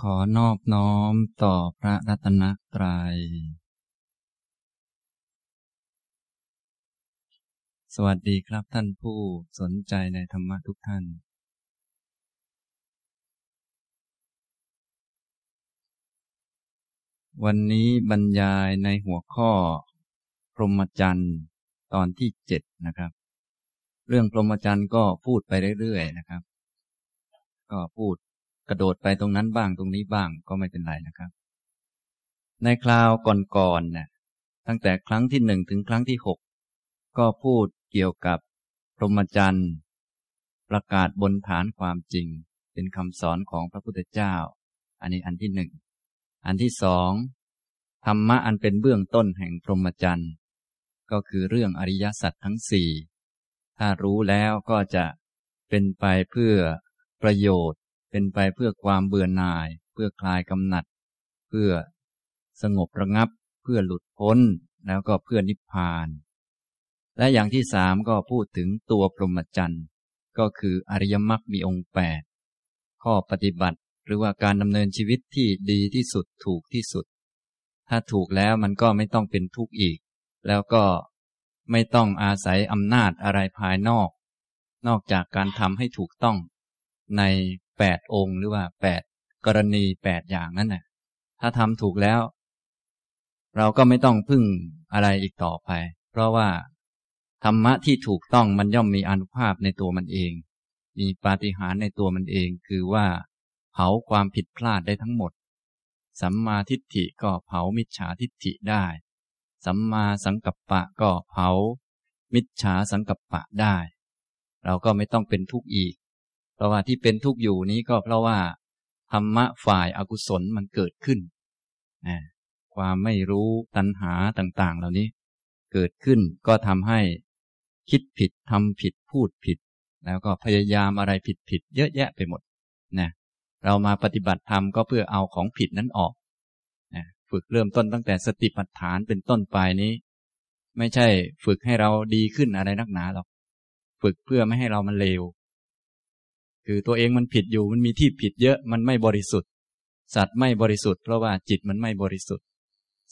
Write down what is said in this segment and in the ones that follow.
ขอนอบน้อมต่อพระรัตนตรัย สวัสดีครับท่านผู้สนใจในธรรมะทุกท่าน วันนี้บรรยายในหัวข้อ พรหมจรรย์ตอนที่เจ็ดนะครับ เรื่องพรหมจรรย์ก็พูดไปเรื่อยๆนะครับ ก็พูด กระโดดไปตรงนั้นบ้างตรงนี้บ้างก็ไม่เป็นไรนะครับ ในคราวก่อนๆเนี่ยตั้งแต่ครั้งที่หนึ่งถึงครั้งที่หกก็พูดเกี่ยวกับพรหมจรรย์ประกาศบนฐานความจริง เป็นคำสอนของพระพุทธเจ้า อันนี้อันที่หนึ่งอันที่สองธรรมะอันเป็นเบื้องต้นแห่งพรหมจรรย์ก็คือเรื่องอริยสัจทั้งสี่ถ้ารู้แล้วก็จะเป็นไปเพื่อประโยชน์ เป็นไปเพื่อความเบื่อหน่าย เพื่อคลายกำหนัด เพื่อสงบระงับ เพื่อหลุดพ้นแล้วก็เพื่อนิพพาน และอย่างที่สามก็พูดถึงตัวพรหมจรรย์ก็คืออริยมรรคมีองค์แปดข้อปฏิบัติหรือว่าการดำเนินชีวิตที่ดีที่สุดถูกที่สุด ถ้าถูกแล้วมันก็ไม่ต้องเป็นทุกข์อีก แล้วก็ไม่ต้องอาศัยอำนาจอะไรภายนอก นอกจากการทำให้ถูกต้อง ใน แปดองค์หรือว่าแปดกรณีแปดอย่างนั้นน่ะ ถ้าทำถูกแล้ว เราก็ไม่ต้องพึ่งอะไรอีกต่อไป เพราะว่า ธรรมะที่ถูกต้องมันย่อมมีอนุภาพในตัวมันเอง มีปาฏิหาริย์ในตัวมันเอง คือว่า เผาความผิดพลาดได้ทั้งหมด สัมมาทิฏฐิก็เผามิจฉาทิฏฐิได้ สัมมาสังกัปปะก็เผา มิจฉาสังกัปปะได้ เราก็ไม่ต้องเป็นทุกข์อีก ราะว่าที่เป็นทุกข์อยู่นี้ก็เพราะว่าธรรมะฝ่ายอากุศลมันเกิดขึ้นนะความไม่รู้ตัณหาต่างๆ เหล่านี้ เกิดขึ้นก็ทำให้คิดผิดทำผิดพูดผิด แล้วก็พยายามอะไรผิดผิดเยอะแยะไปหมดนะเรามาปฏิบัติธรรมก็เพื่อเอาของผิดนั้นออกนะฝึกเริ่มต้นตั้งแต่สติปัฏฐานเป็นต้นไปนี้ ไม่ใช่ฝึกให้เราดีขึ้นอะไรนักหนาหรอก ฝึกเพื่อไม่ให้เรามันเลว คือตัวเองมันผิดอยู่มันมีที่ผิดเยอะมันไม่บริสุทธิ์ สัตว์ไม่บริสุทธิ์เพราะว่าจิตมันไม่บริสุทธิ์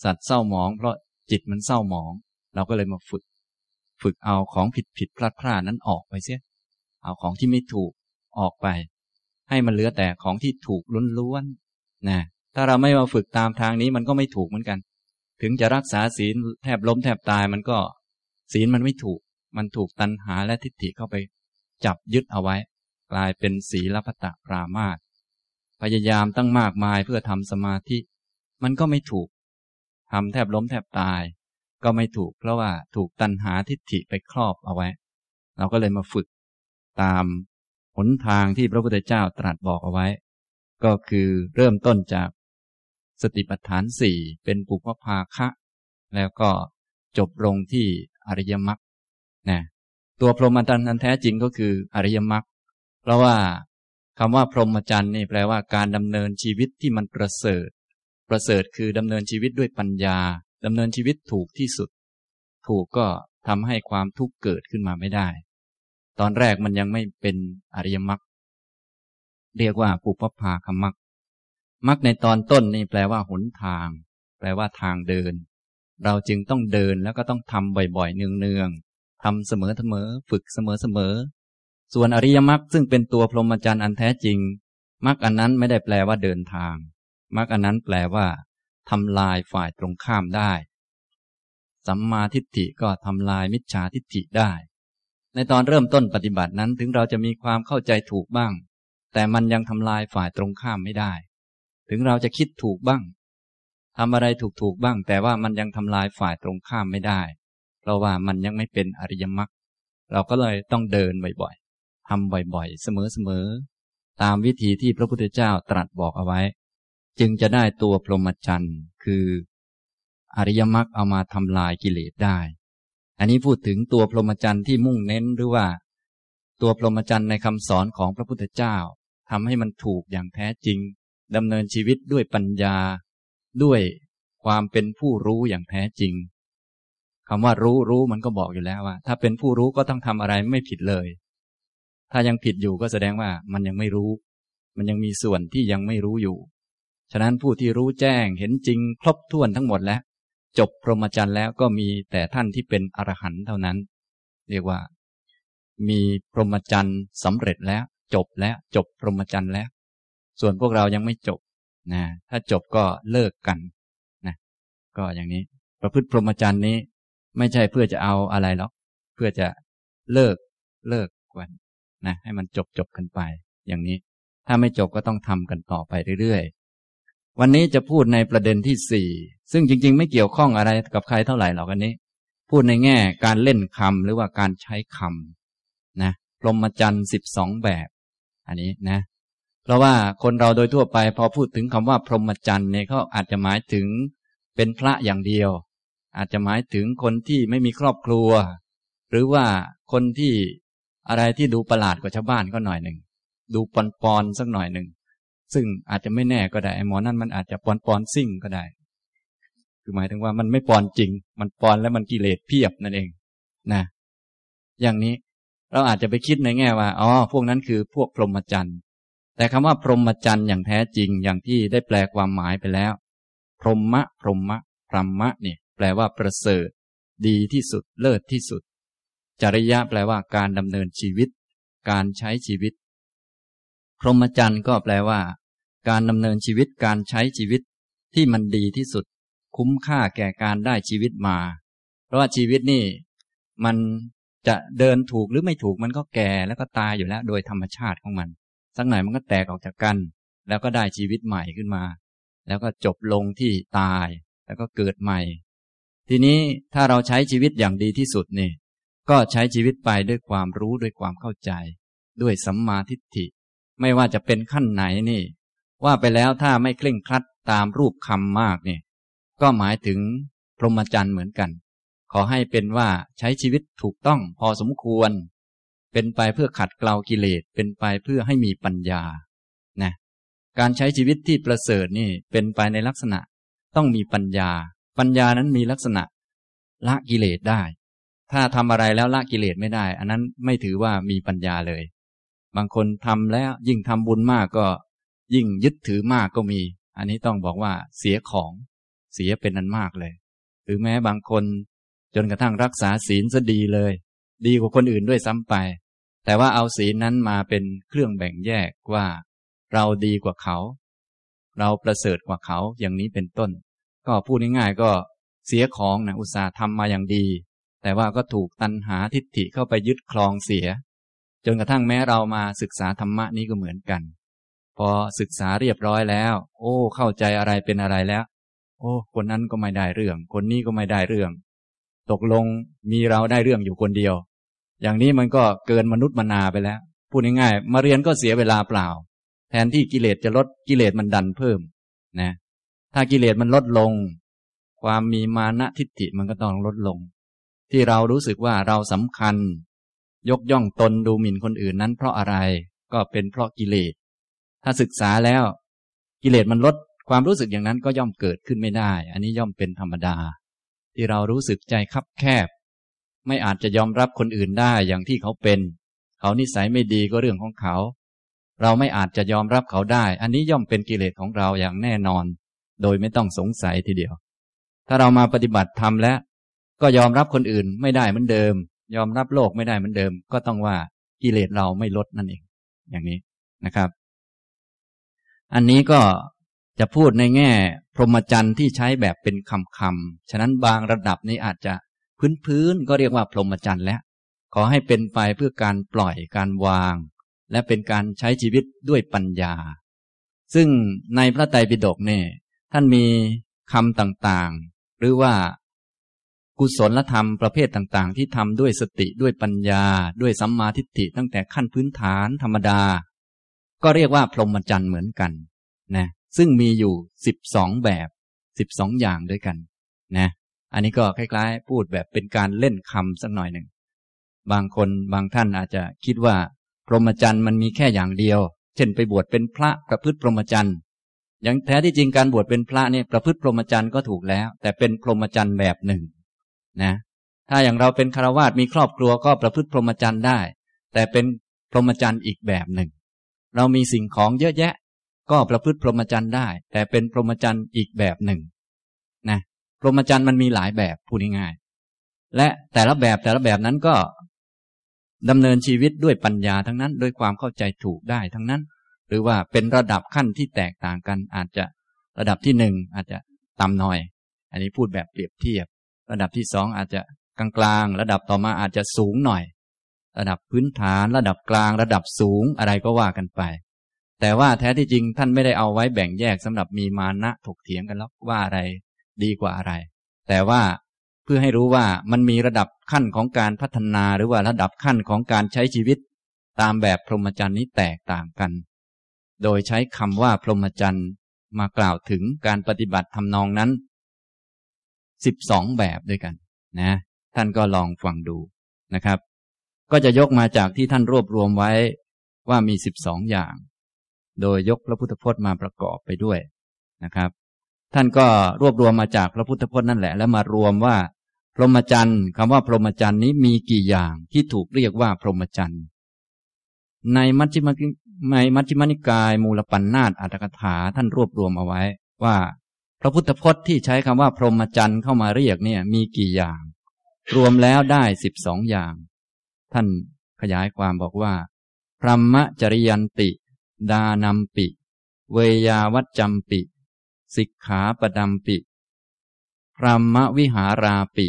สัตว์เศร้าหมอง เพราะจิตมันเศร้าหมอง เราก็เลยมาฝึก ฝึกเอาของผิดผิดพลาดพลาดนั้นออกไปเสียเอาของที่ไม่ถูกออกไป ให้มันเหลือแต่ของที่ถูกล้วนๆนะถ้าเราไม่มาฝึกตามทางนี้มันก็ไม่ถูกเหมือนกัน ถึงจะรักษาศีลแทบล้มแทบตายมันก็ ศีลมันไม่ถูก มันถูกตัณหาและทิฏฐิเข้าไป จับยึดเอาไว้ กลายเป็นศีลพัตปรามาตพยายามตั้งมากมายเพื่อทำสมาธิ มันก็ไม่ถูกทำแทบล้มแทบตาย ก็ไม่ถูกเพราะว่าถูกตัณหาทิฏฐิไปครอบเอาไว้ เราก็เลยมาฝึกตามหนทางที่พระพุทธเจ้าตรัสบอกเอาไว้ ก็คือเริ่มต้นจากสติปัฏฐานสี่เป็นปุพพาคะ แล้วก็จบลงที่อริยมรรคนะตัวพรหมจรรย์อันแท้จริงก็คืออริยมรรค เพราะว่าคำว่าพรหมจรรย์นี่แปลว่าการดำเนินชีวิตที่มันประเสริฐ ประเสริฐคือดำเนินชีวิตด้วยปัญญาดำเนินชีวิตถูกที่สุด ถูกก็ทำให้ความทุกข์เกิดขึ้นมาไม่ได้ ตอนแรกมันยังไม่เป็นอริยมรรคเรียกว่าปุพพาคมรรคมรรคในตอนต้นนี่แปลว่าหนทาง แปลว่าทางเดิน เราจึงต้องเดินแล้วก็ต้องทำบ่อยๆเนืองๆทำเสมอๆฝึกเสมอ ส่วนอริยมรรคซึ่งเป็นตัวพรหมจรรย์อันแท้จริงมรรคอันนั้นไม่ได้แปลว่าเดินทางมรรคอันนั้นแปลว่าทำลายฝ่ายตรงข้ามได้ สัมมาทิฏฐิก็ทำลายมิจฉาทิฏฐิได้ ในตอนเริ่มต้นปฏิบัตินั้นถึงเราจะมีความเข้าใจถูกบ้าง แต่มันยังทำลายฝ่ายตรงข้ามไม่ได้ ถึงเราจะคิดถูกบ้างทำอะไรถูกถูกบ้าง แต่ว่ามันยังทำลายฝ่ายตรงข้ามไม่ได้ เพราะว่ามันยังไม่เป็นอริยมรรคเราก็เลยต้องเดินบ่อย ทำบ่อยๆ เสมอๆ ตามวิธีที่พระพุทธเจ้าตรัสบอกเอาไว้ จึงจะได้ตัวพรหมจรรย์คือ อริยมรรคเอามาทำลายกิเลสได้ อันนี้พูดถึงตัวพรหมจรรย์ที่มุ่งเน้นหรือว่า ตัวพรหมจรรย์ในคำสอนของพระพุทธเจ้าทำให้มันถูกอย่างแท้จริงดำเนินชีวิตด้วยปัญญา ด้วยความเป็นผู้รู้อย่างแท้จริงคำว่ารู้รู้มันก็บอกอยู่แล้วว่า ถ้าเป็นผู้รู้ก็ต้องทำอะไรไม่ผิดเลย ถ้ายังผิดอยู่ก็แสดงว่ามันยังไม่รู้ มันยังมีส่วนที่ยังไม่รู้อยู่ ฉะนั้นผู้ที่รู้แจ้งเห็นจริง ครบถ้วนทั้งหมดแล้ว จบพรหมจรรย์แล้วก็มีแต่ท่านที่เป็นอรหันต์เท่านั้น เรียกว่า มีพรหมจรรย์สำเร็จแล้ว จบแล้วจบพรหมจรรย์แล้ว ส่วนพวกเรายังไม่จบนะถ้าจบก็เลิกกันนะก็อย่างนี้ประพฤติพรหมจรรย์นี้ ไม่ใช่เพื่อจะเอาอะไรหรอกเพื่อจะเลิกเลิกกัน นะให้มันจบจบกันไป อย่างนี้ ถ้าไม่จบก็ต้องทำกันต่อไปเรื่อยๆ วันนี้จะพูดในประเด็นที่สี่ซึ่งจริง ๆ ไม่เกี่ยวข้องอะไรกับใครเท่าไหร่หรอกอันนี้ พูดในแง่การเล่นคำหรือว่าการใช้คำนะพรหมจรรย์สิบสองแบบ อันนี้นะ เพราะว่าคนเราโดยทั่วไป พอพูดถึงคำว่าพรหมจรรย์เนี่ยเขาอาจจะหมายถึงเป็นพระอย่างเดียว อาจจะหมายถึงคนที่ไม่มีครอบครัว หรือว่าคนที่ อะไรที่ดูประหลาดกว่าชาวบ้านก็หน่อยหนึ่งดูปอนปอนสักหน่อยหนึ่งซึ่งอาจจะไม่แน่ก็ได้ไอ้หมอนั่นมันอาจจะปอนปอนซิ่งก็ได้ คือหมายถึงว่ามันไม่ปอนจริง มันปอนแล้วมันกิเลสเพียบนั่นเองนะอย่างนี้เราอาจจะไปคิดในแง่ว่าอ๋อพวกนั้นคือพวกพรหมจรรย์แต่คำว่าพรหมจรรย์อย่างแท้จริงอย่างที่ได้แปลความหมายไปแล้ว พรหมะพรหมะพรหมะเนี่ยแปลว่าประเสริฐ ดีที่สุดเลิศที่สุด จริยะแปลว่าการดำเนินชีวิต การใช้ชีวิต พรหมจรรย์ก็แปลว่า การดำเนินชีวิตการใช้ชีวิตที่มันดีที่สุด คุ้มค่าแก่การได้ชีวิตมา เพราะว่าชีวิตนี่ มันจะเดินถูกหรือไม่ถูกมันก็แก่แล้วก็ตายอยู่แล้ว โดยธรรมชาติของมัน สักหน่อยมันก็แตกออกจากกัน แล้วก็ได้ชีวิตใหม่ขึ้นมา แล้วก็จบลงที่ตาย แล้วก็เกิดใหม่ ทีนี้ถ้าเราใช้ชีวิตอย่างดีที่สุดนี่ ก็ใช้ชีวิตไปด้วยความรู้ด้วยความเข้าใจ ด้วยสัมมาทิฏฐิ ไม่ว่าจะเป็นขั้นไหนนี่ ว่าไปแล้วถ้าไม่เคร่งครัดตามรูปคำมากเนี่ยก็หมายถึงพรหมจรรย์เหมือนกัน ขอให้เป็นว่าใช้ชีวิตถูกต้องพอสมควร เป็นไปเพื่อขัดเกลากิเลสเป็นไปเพื่อให้มีปัญญานะการใช้ชีวิตที่ประเสริฐนี่เป็นไปในลักษณะ ต้องมีปัญญา ปัญญานั้นมีลักษณะ ละกิเลสได้ ถ้าทำอะไรแล้วละกิเลสไม่ได้ อันนั้นไม่ถือว่ามีปัญญาเลย บางคนทำแล้วยิ่งทำบุญมากก็ ยิ่งยึดถือมากก็มี อันนี้ต้องบอกว่าเสียของเสียเป็นนันมากเลย หรือแม้บางคนจนกระทั่งรักษาศีลซะดีเลย ดีกว่าคนอื่นด้วยซ้ำไป แต่ว่าเอาศีลนั้นมาเป็นเครื่องแบ่งแยกว่า เราดีกว่าเขา เราประเสริฐกว่าเขาอย่างนี้เป็นต้น ก็พูดง่ายๆก็เสียของนะอุตสาห์ทำมาอย่างดี แต่ว่าก็ถูกตัณหาทิฏฐิเข้าไปยึดคลองเสีย จนกระทั่งแม้เรามาศึกษาธรรมะนี้ก็เหมือนกัน พอศึกษาเรียบร้อยแล้ว โอ้ เข้าใจอะไรเป็นอะไรแล้ว โอ้ คนนั้นก็ไม่ได้เรื่อง คนนี้ก็ไม่ได้เรื่อง ตกลงมีเราได้เรื่องอยู่คนเดียว อย่างนี้มันก็เกินมนุษย์มนาไปแล้ว พูดง่ายๆมาเรียนก็เสียเวลาเปล่า แทนที่กิเลสจะลดกิเลสมันดันเพิ่ม นะ ถ้ากิเลสมันลดลง ความมีมานะทิฏฐิมันก็ต้องลดลง ที่เรารู้สึกว่าเราสำคัญ ยกย่องตนดูหมิ่นคนอื่นนั้น เพราะอะไรก็เป็นเพราะกิเลส ถ้าศึกษาแล้ว กิเลสมันลดความรู้สึกอย่างนั้นก็ย่อมเกิดขึ้นไม่ได้ อันนี้ย่อมเป็นธรรมดา ที่เรารู้สึกใจคับแคบ ไม่อาจจะยอมรับคนอื่นได้อย่างที่เขาเป็น เขานิสัยไม่ดีก็เรื่องของเขา เราไม่อาจจะยอมรับเขาได้ อันนี้ย่อมเป็นกิเลสของเราอย่างแน่นอน โดยไม่ต้องสงสัยทีเดียว ถ้าเรามาปฏิบัติธรรมและ ก็ยอมรับคนอื่นไม่ได้เหมือนเดิม ยอมรับโลกไม่ได้เหมือนเดิม ก็ต้องว่ากิเลสเราไม่ลดนั่นเอง อย่างนี้นะครับ อันนี้ก็จะพูดในแง่ พรหมจรรย์ที่ใช้แบบเป็นคำคำฉะนั้นบางระดับนี้อาจจะพื้นพื้นก็เรียกว่าพรหมจรรย์แล้ว ขอให้เป็นไปเพื่อการปล่อยการวาง และเป็นการใช้ชีวิตด้วยปัญญา ซึ่งในพระไตรปิฎกเนี่ยท่านมีคำต่างๆ หรือว่า กุศลธรรมประเภทต่างๆ ที่ทำด้วยสติด้วยปัญญา ด้วยสัมมาทิฏฐิตั้งแต่ขั้นพื้นฐานธรรมดา ก็เรียกว่าพรหมจรรย์เหมือนกันนะซึ่งมีอยู่สิบสองแบบสิบสองอย่างด้วยกันนะอันนี้ก็คล้ายๆ พูดแบบเป็นการเล่นคำสักหน่อยหนึ่งบางคนบางท่านอาจจะคิดว่า พรหมจรรย์มันมีแค่อย่างเดียว เช่นไปบวชเป็นพระประพฤติพรหมจรรย์อย่างแท้ที่จริงการบวชเป็นพระเนี่ยประพฤติพรหมจรรย์ก็ถูกแล้ว แต่เป็นพรหมจรรย์แบบหนึ่ง นะถ้าอย่างเราเป็นคารวาสมีครอบครัวก็ประพฤติพรหมจรรย์ได้ แต่เป็นพรหมจรรย์อีกแบบหนึ่ง เรามีสิ่งของเยอะแยะ ก็ประพฤติพรหมจรรย์ได้ แต่เป็นพรหมจรรย์อีกแบบหนึ่งนะพรหมจรรย์มันมีหลายแบบพูดง่ายๆและแต่ละแบบแต่ละแบบนั้นก็ดำเนินชีวิตด้วยปัญญาทั้งนั้นด้วยความเข้าใจถูกได้ทั้งนั้น หรือว่าเป็นระดับขั้นที่แตกต่างกันอาจจะระดับที่หนึ่งอาจจะต่ำหน่อย อันนี้พูดแบบเปรียบเทียบ ระดับที่สองอาจจะกลางๆ ระดับต่อมาอาจจะสูงหน่อย ระดับพื้นฐาน ระดับกลาง ระดับสูงอะไรก็ว่ากันไป แต่ว่าแท้ที่จริงท่านไม่ได้เอาไว้แบ่งแยกสำหรับมีมานะถกเถียงกันแล้วว่าอะไรดีกว่าอะไร แต่ว่าเพื่อให้รู้ว่ามันมีระดับขั้นของการพัฒนาหรือว่าระดับขั้นของการใช้ชีวิต ตามแบบพรหมจรรย์นี้แตกต่างกัน โดยใช้คำว่าพรหมจรรย์มากล่าวถึงการปฏิบัติทำนองนั้น สิบสองแบบด้วยกันนะ ท่านก็ลองฟังดูนะครับ ก็จะยกมาจากที่ท่านรวบรวมไว้ว่ามีสิบสองอย่าง โดยยกพระพุทธพจน์มาประกอบไปด้วยนะครับ ท่านก็รวบรวมมาจากพระพุทธพจน์นั่นแหละ แล้วมารวมว่า พรหมจรรย์คำว่าพรหมจรรย์นี้มีกี่อย่างที่ถูกเรียกว่าพรหมจรรย์ในมัชฌิมในมัชฌิมนิกาย มูลปัญนาตอัตถกถาท่านรวบรวมเอาไว้ว่า พระพุทธพจน์ที่ใช้คำว่าพรหมจรรย์เข้ามาเรียกเนี่ย มีกี่อย่าง รวมแล้วได้สิบสองอย่าง ท่านขยายความบอกว่า พรหมจริยันติ ดานัมปิ เวยาวัจจัมปิ สิกขาปดัมปิพรหมวิหาราปิ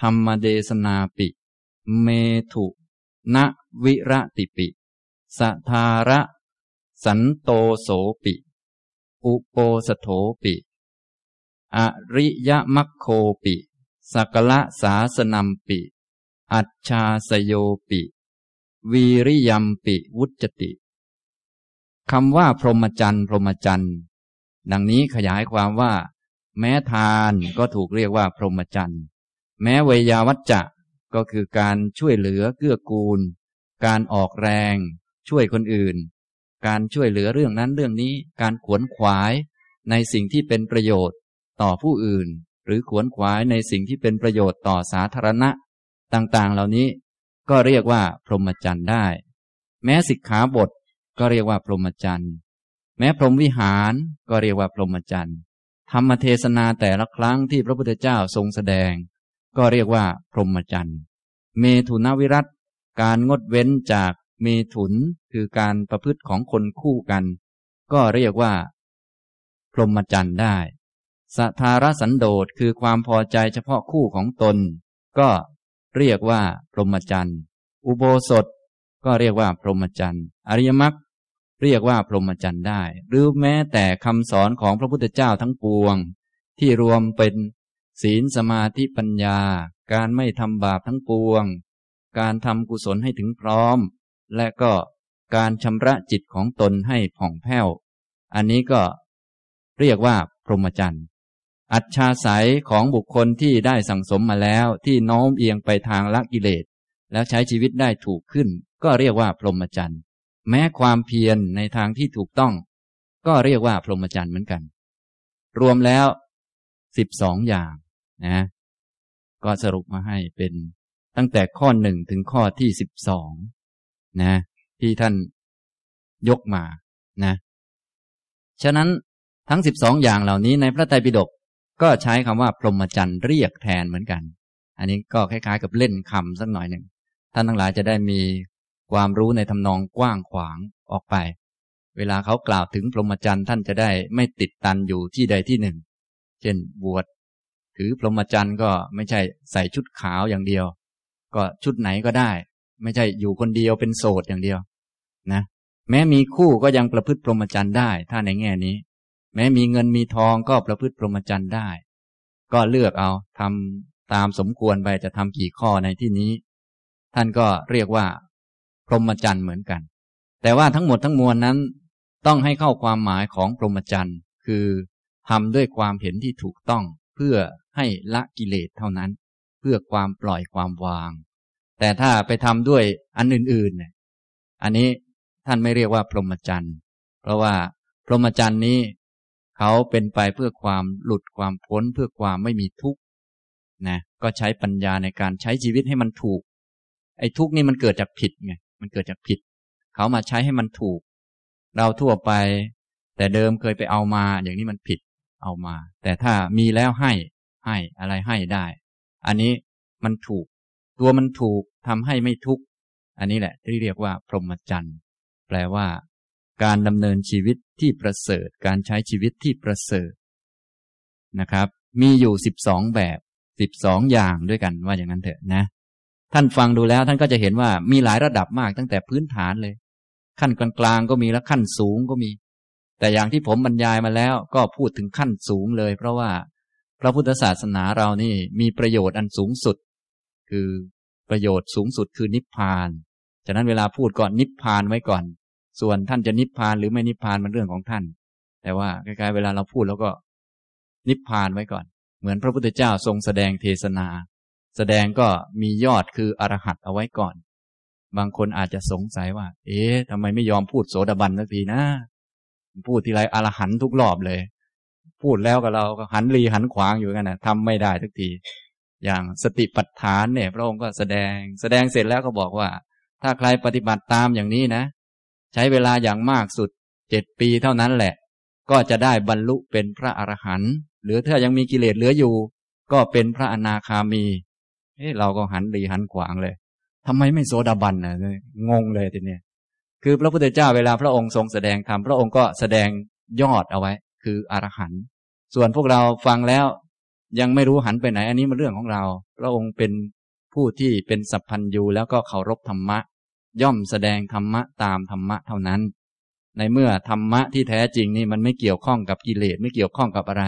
ธรรมเดสนาปิ เมถุณวิระติปิ สทาระ สันโตโสปิ อุโปสโถปิ อริยมัคโคปิสักละสาสนัมปิ อัจชาสโยปิ วีริยมปิวุจติคำว่าพรหมจรรย์พรหมจรรย์ดังนี้ขยายความว่า แม้ทานก็ถูกเรียกว่าพรหมจรรย์แม้เวยาวัจจะก็คือการช่วยเหลือเกื้อกูล การออกแรง ช่วยคนอื่น การช่วยเหลือเรื่องนั้นเรื่องนี้ การขวนขวายในสิ่งที่เป็นประโยชน์ ต่อผู้อื่น หรือขวนขวายในสิ่งที่เป็นประโยชน์ต่อสาธารณะ ต่างๆ เหล่านี้ก็เรียกว่าพรหมจรรย์ได้ แม้สิกขาบทก็เรียกว่าพรหมจรรย์แม้พรหมวิหารก็เรียกว่าพรหมจรรย์ธรรมเทศนาแต่ละครั้งที่พระพุทธเจ้าทรงแสดง ก็เรียกว่าพรหมจรรย์เมถุนวิรัตการงดเว้นจากเมถุนคือการประพฤติของคนคู่กัน ก็เรียกว่า พรหมจรรย์ได้ สัทธารสันโดษคือความพอใจเฉพาะคู่ของตน ก็เรียกว่าพรหมจรรย์อุโบสถ ก็เรียกว่าพรหมจรรย์อริยมรรคเรียกว่าพรหมจรรย์ได้ หรือแม้แต่คำสอนของพระพุทธเจ้าทั้งปวง ที่รวมเป็นศีลสมาธิปัญญา การไม่ทำบาปทั้งปวง การทำกุศลให้ถึงพร้อม และก็การชำระจิตของตนให้ผ่องแผ้ว อันนี้ก็เรียกว่าพรหมจรรย์ อัจฉาสัยของบุคคลที่ได้สั่งสมมาแล้วที่โน้มเอียงไปทางละกิเลส แล้วใช้ชีวิตได้ถูกขึ้น ก็เรียกว่าพรหมจรรย์แม้ความเพียรในทางที่ถูกต้อง ก็เรียกว่าพรหมจรรย์เหมือนกัน รวมแล้วสิบสองอย่างนะ ก็สรุปมาให้เป็นตั้งแต่ข้อหนึ่งถึงข้อที่สิบสองนะ ที่ท่านยกมานะ ฉะนั้นทั้งสิบสองอย่างเหล่านี้ในพระไตรปิฎก ก็ใช้คำว่าพรหมจรรย์เรียกแทนเหมือนกัน อันนี้ก็คล้ายๆ กับเล่นคำสักหน่อยหนึ่งท่านทั้งหลายจะได้มีความรู้ในทำนองกว้างขวางออกไป เวลาเขากล่าวถึงพรหมจรรย์ท่านจะได้ไม่ติดตันอยู่ที่ใดที่หนึ่ง เช่นบวชถือพรหมจรรย์ก็ไม่ใช่ใส่ชุดขาวอย่างเดียว ก็ชุดไหนก็ได้ ไม่ใช่อยู่คนเดียวเป็นโสดอย่างเดียว นะ แม้มีคู่ก็ยังประพฤติพรหมจรรย์ได้ ถ้าในแง่นี้ แม้มีเงินมีทองก็ประพฤติพรหมจรรย์ได้ ก็เลือกเอาทำตามสมควรไปจะทำกี่ข้อในที่นี้ ท่านก็เรียกว่า พรหมจรรย์เหมือนกัน แต่ว่าทั้งหมดทั้งมวลนั้น ต้องให้เข้าความหมายของพรหมจรรย์คือทำด้วยความเห็นที่ถูกต้อง เพื่อให้ละกิเลสเท่านั้น เพื่อความปล่อยความวาง แต่ถ้าไปทำด้วยอันอื่นๆเนี่ยอันนี้ท่านไม่เรียกว่าพรหมจรรย์เพราะว่าพรหมจรรย์นี้ เขาเป็นไปเพื่อความหลุดความพ้นเพื่อความไม่มีทุกข์นะก็ใช้ปัญญาในการใช้ชีวิตให้มันถูก ไอ้ทุกข์นี่มันเกิดจากผิดไงมันเกิดจากผิด เขามาใช้ให้มันถูก เราทั่วไป แต่เดิมเคยไปเอามา อย่างนี้มันผิดเอามา แต่ถ้ามีแล้วให้ให้อะไรให้ได้ อันนี้มันถูก ตัวมันถูกทำให้ไม่ทุกข์อันนี้แหละที่เรียกว่า พรหมจรรย์แปลว่า การดำเนินชีวิตที่ประเสริฐ การใช้ชีวิตที่ประเสริฐนะครับ มีอยู่สิบสองแบบสิบสองอย่างด้วยกันว่าอย่างนั้นเถอะนะ ท่านฟังดูแล้วท่านก็จะเห็นว่ามีหลายระดับมากตั้งแต่พื้นฐานเลย ขั้นกลางๆก็มีแล้วขั้นสูงก็มี แต่อย่างที่ผมบรรยายมาแล้วก็พูดถึงขั้นสูงเลย เพราะว่าพระพุทธศาสนาเรานี่มีประโยชน์อันสูงสุด คือประโยชน์สูงสุดคือนิพพาน ฉะนั้นเวลาพูดก่อนนิพพานไว้ก่อน ส่วนท่านจะนิพพานหรือไม่นิพพานมันเรื่องของท่าน แต่ว่าใกล้ๆเวลาเราพูดแล้วก็ นิพพานไว้ก่อน เหมือนพระพุทธเจ้าทรงแสดงเทศนา แสดงก็มียอดคืออรหัตเอาไว้ก่อน บางคนอาจจะสงสัยว่า เอ๊ะทำไมไม่ยอมพูดโสดาบันสักทีนะ พูดทีไรอรหันทุกรอบเลย พูดแล้วกับเราก็หันรีหันขวางอยู่กันนะทำไม่ได้ทุกที อย่างสติปัฏฐานเนี่ย พระองค์ก็แสดง แสดงเสร็จแล้วก็บอกว่า ถ้าใครปฏิบัติตามอย่างนี้นะ ใช้เวลาอย่างมากสุดเจ็ดปีเท่านั้นแหละ ก็จะได้บรรลุเป็นพระอรหันต์หรือถ้ายังมีกิเลสเหลืออยู่ ก็เป็นพระอนาคามีเฮ้เราก็หันดีหันขวางเลยทำไมไม่โซดาบันนะงงเลยทีเนี้ยคือพระพุทธเจ้าเวลาพระองค์ทรงแสดงธรรมพระองค์ก็แสดงยอดเอาไว้ คืออรหันต์ส่วนพวกเราฟังแล้วยังไม่รู้หันไปไหน อันนี้มันเรื่องของเรา พระองค์เป็นผู้ที่เป็นสัพพัญญูแล้วก็เคารพธรรมะ ย่อมแสดงธรรมะตามธรรมะเท่านั้น ในเมื่อธรรมะที่แท้จริงนี่มันไม่เกี่ยวข้องกับกิเลสไม่เกี่ยวข้องกับอะไร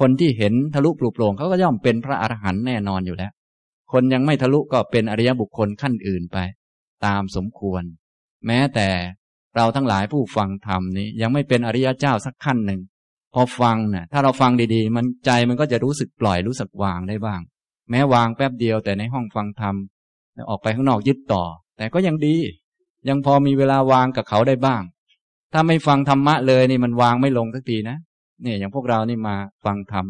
คนที่เห็นทะลุปลุกโปร่งเขาก็ย่อมเป็นพระอรหันต์แน่นอนอยู่แล้ว คนยังไม่ทะลุก็เป็นอริยบุคคลขั้นอื่นไป ตามสมควร แม้แต่เราทั้งหลายผู้ฟังธรรมนี้ยังไม่เป็นอริยเจ้าสักขั้นหนึ่ง พอฟังนะ่ยถ้าเราฟังดีๆ มันใจมันก็จะรู้สึกปล่อยรู้สึกวางได้บ้าง แม้วางแป๊บเดียวแต่ในห้องฟังธรรมออกไปข้างนอกยึดต่อ แต่ก็ยังดี ยังพอมีเวลาวางกับเขาได้บ้าง ถ้าไม่ฟังธรรมะเลยนี่มันวางไม่ลงสักทีนะเนี่ยอย่างพวกเรานี่มาฟังธรรม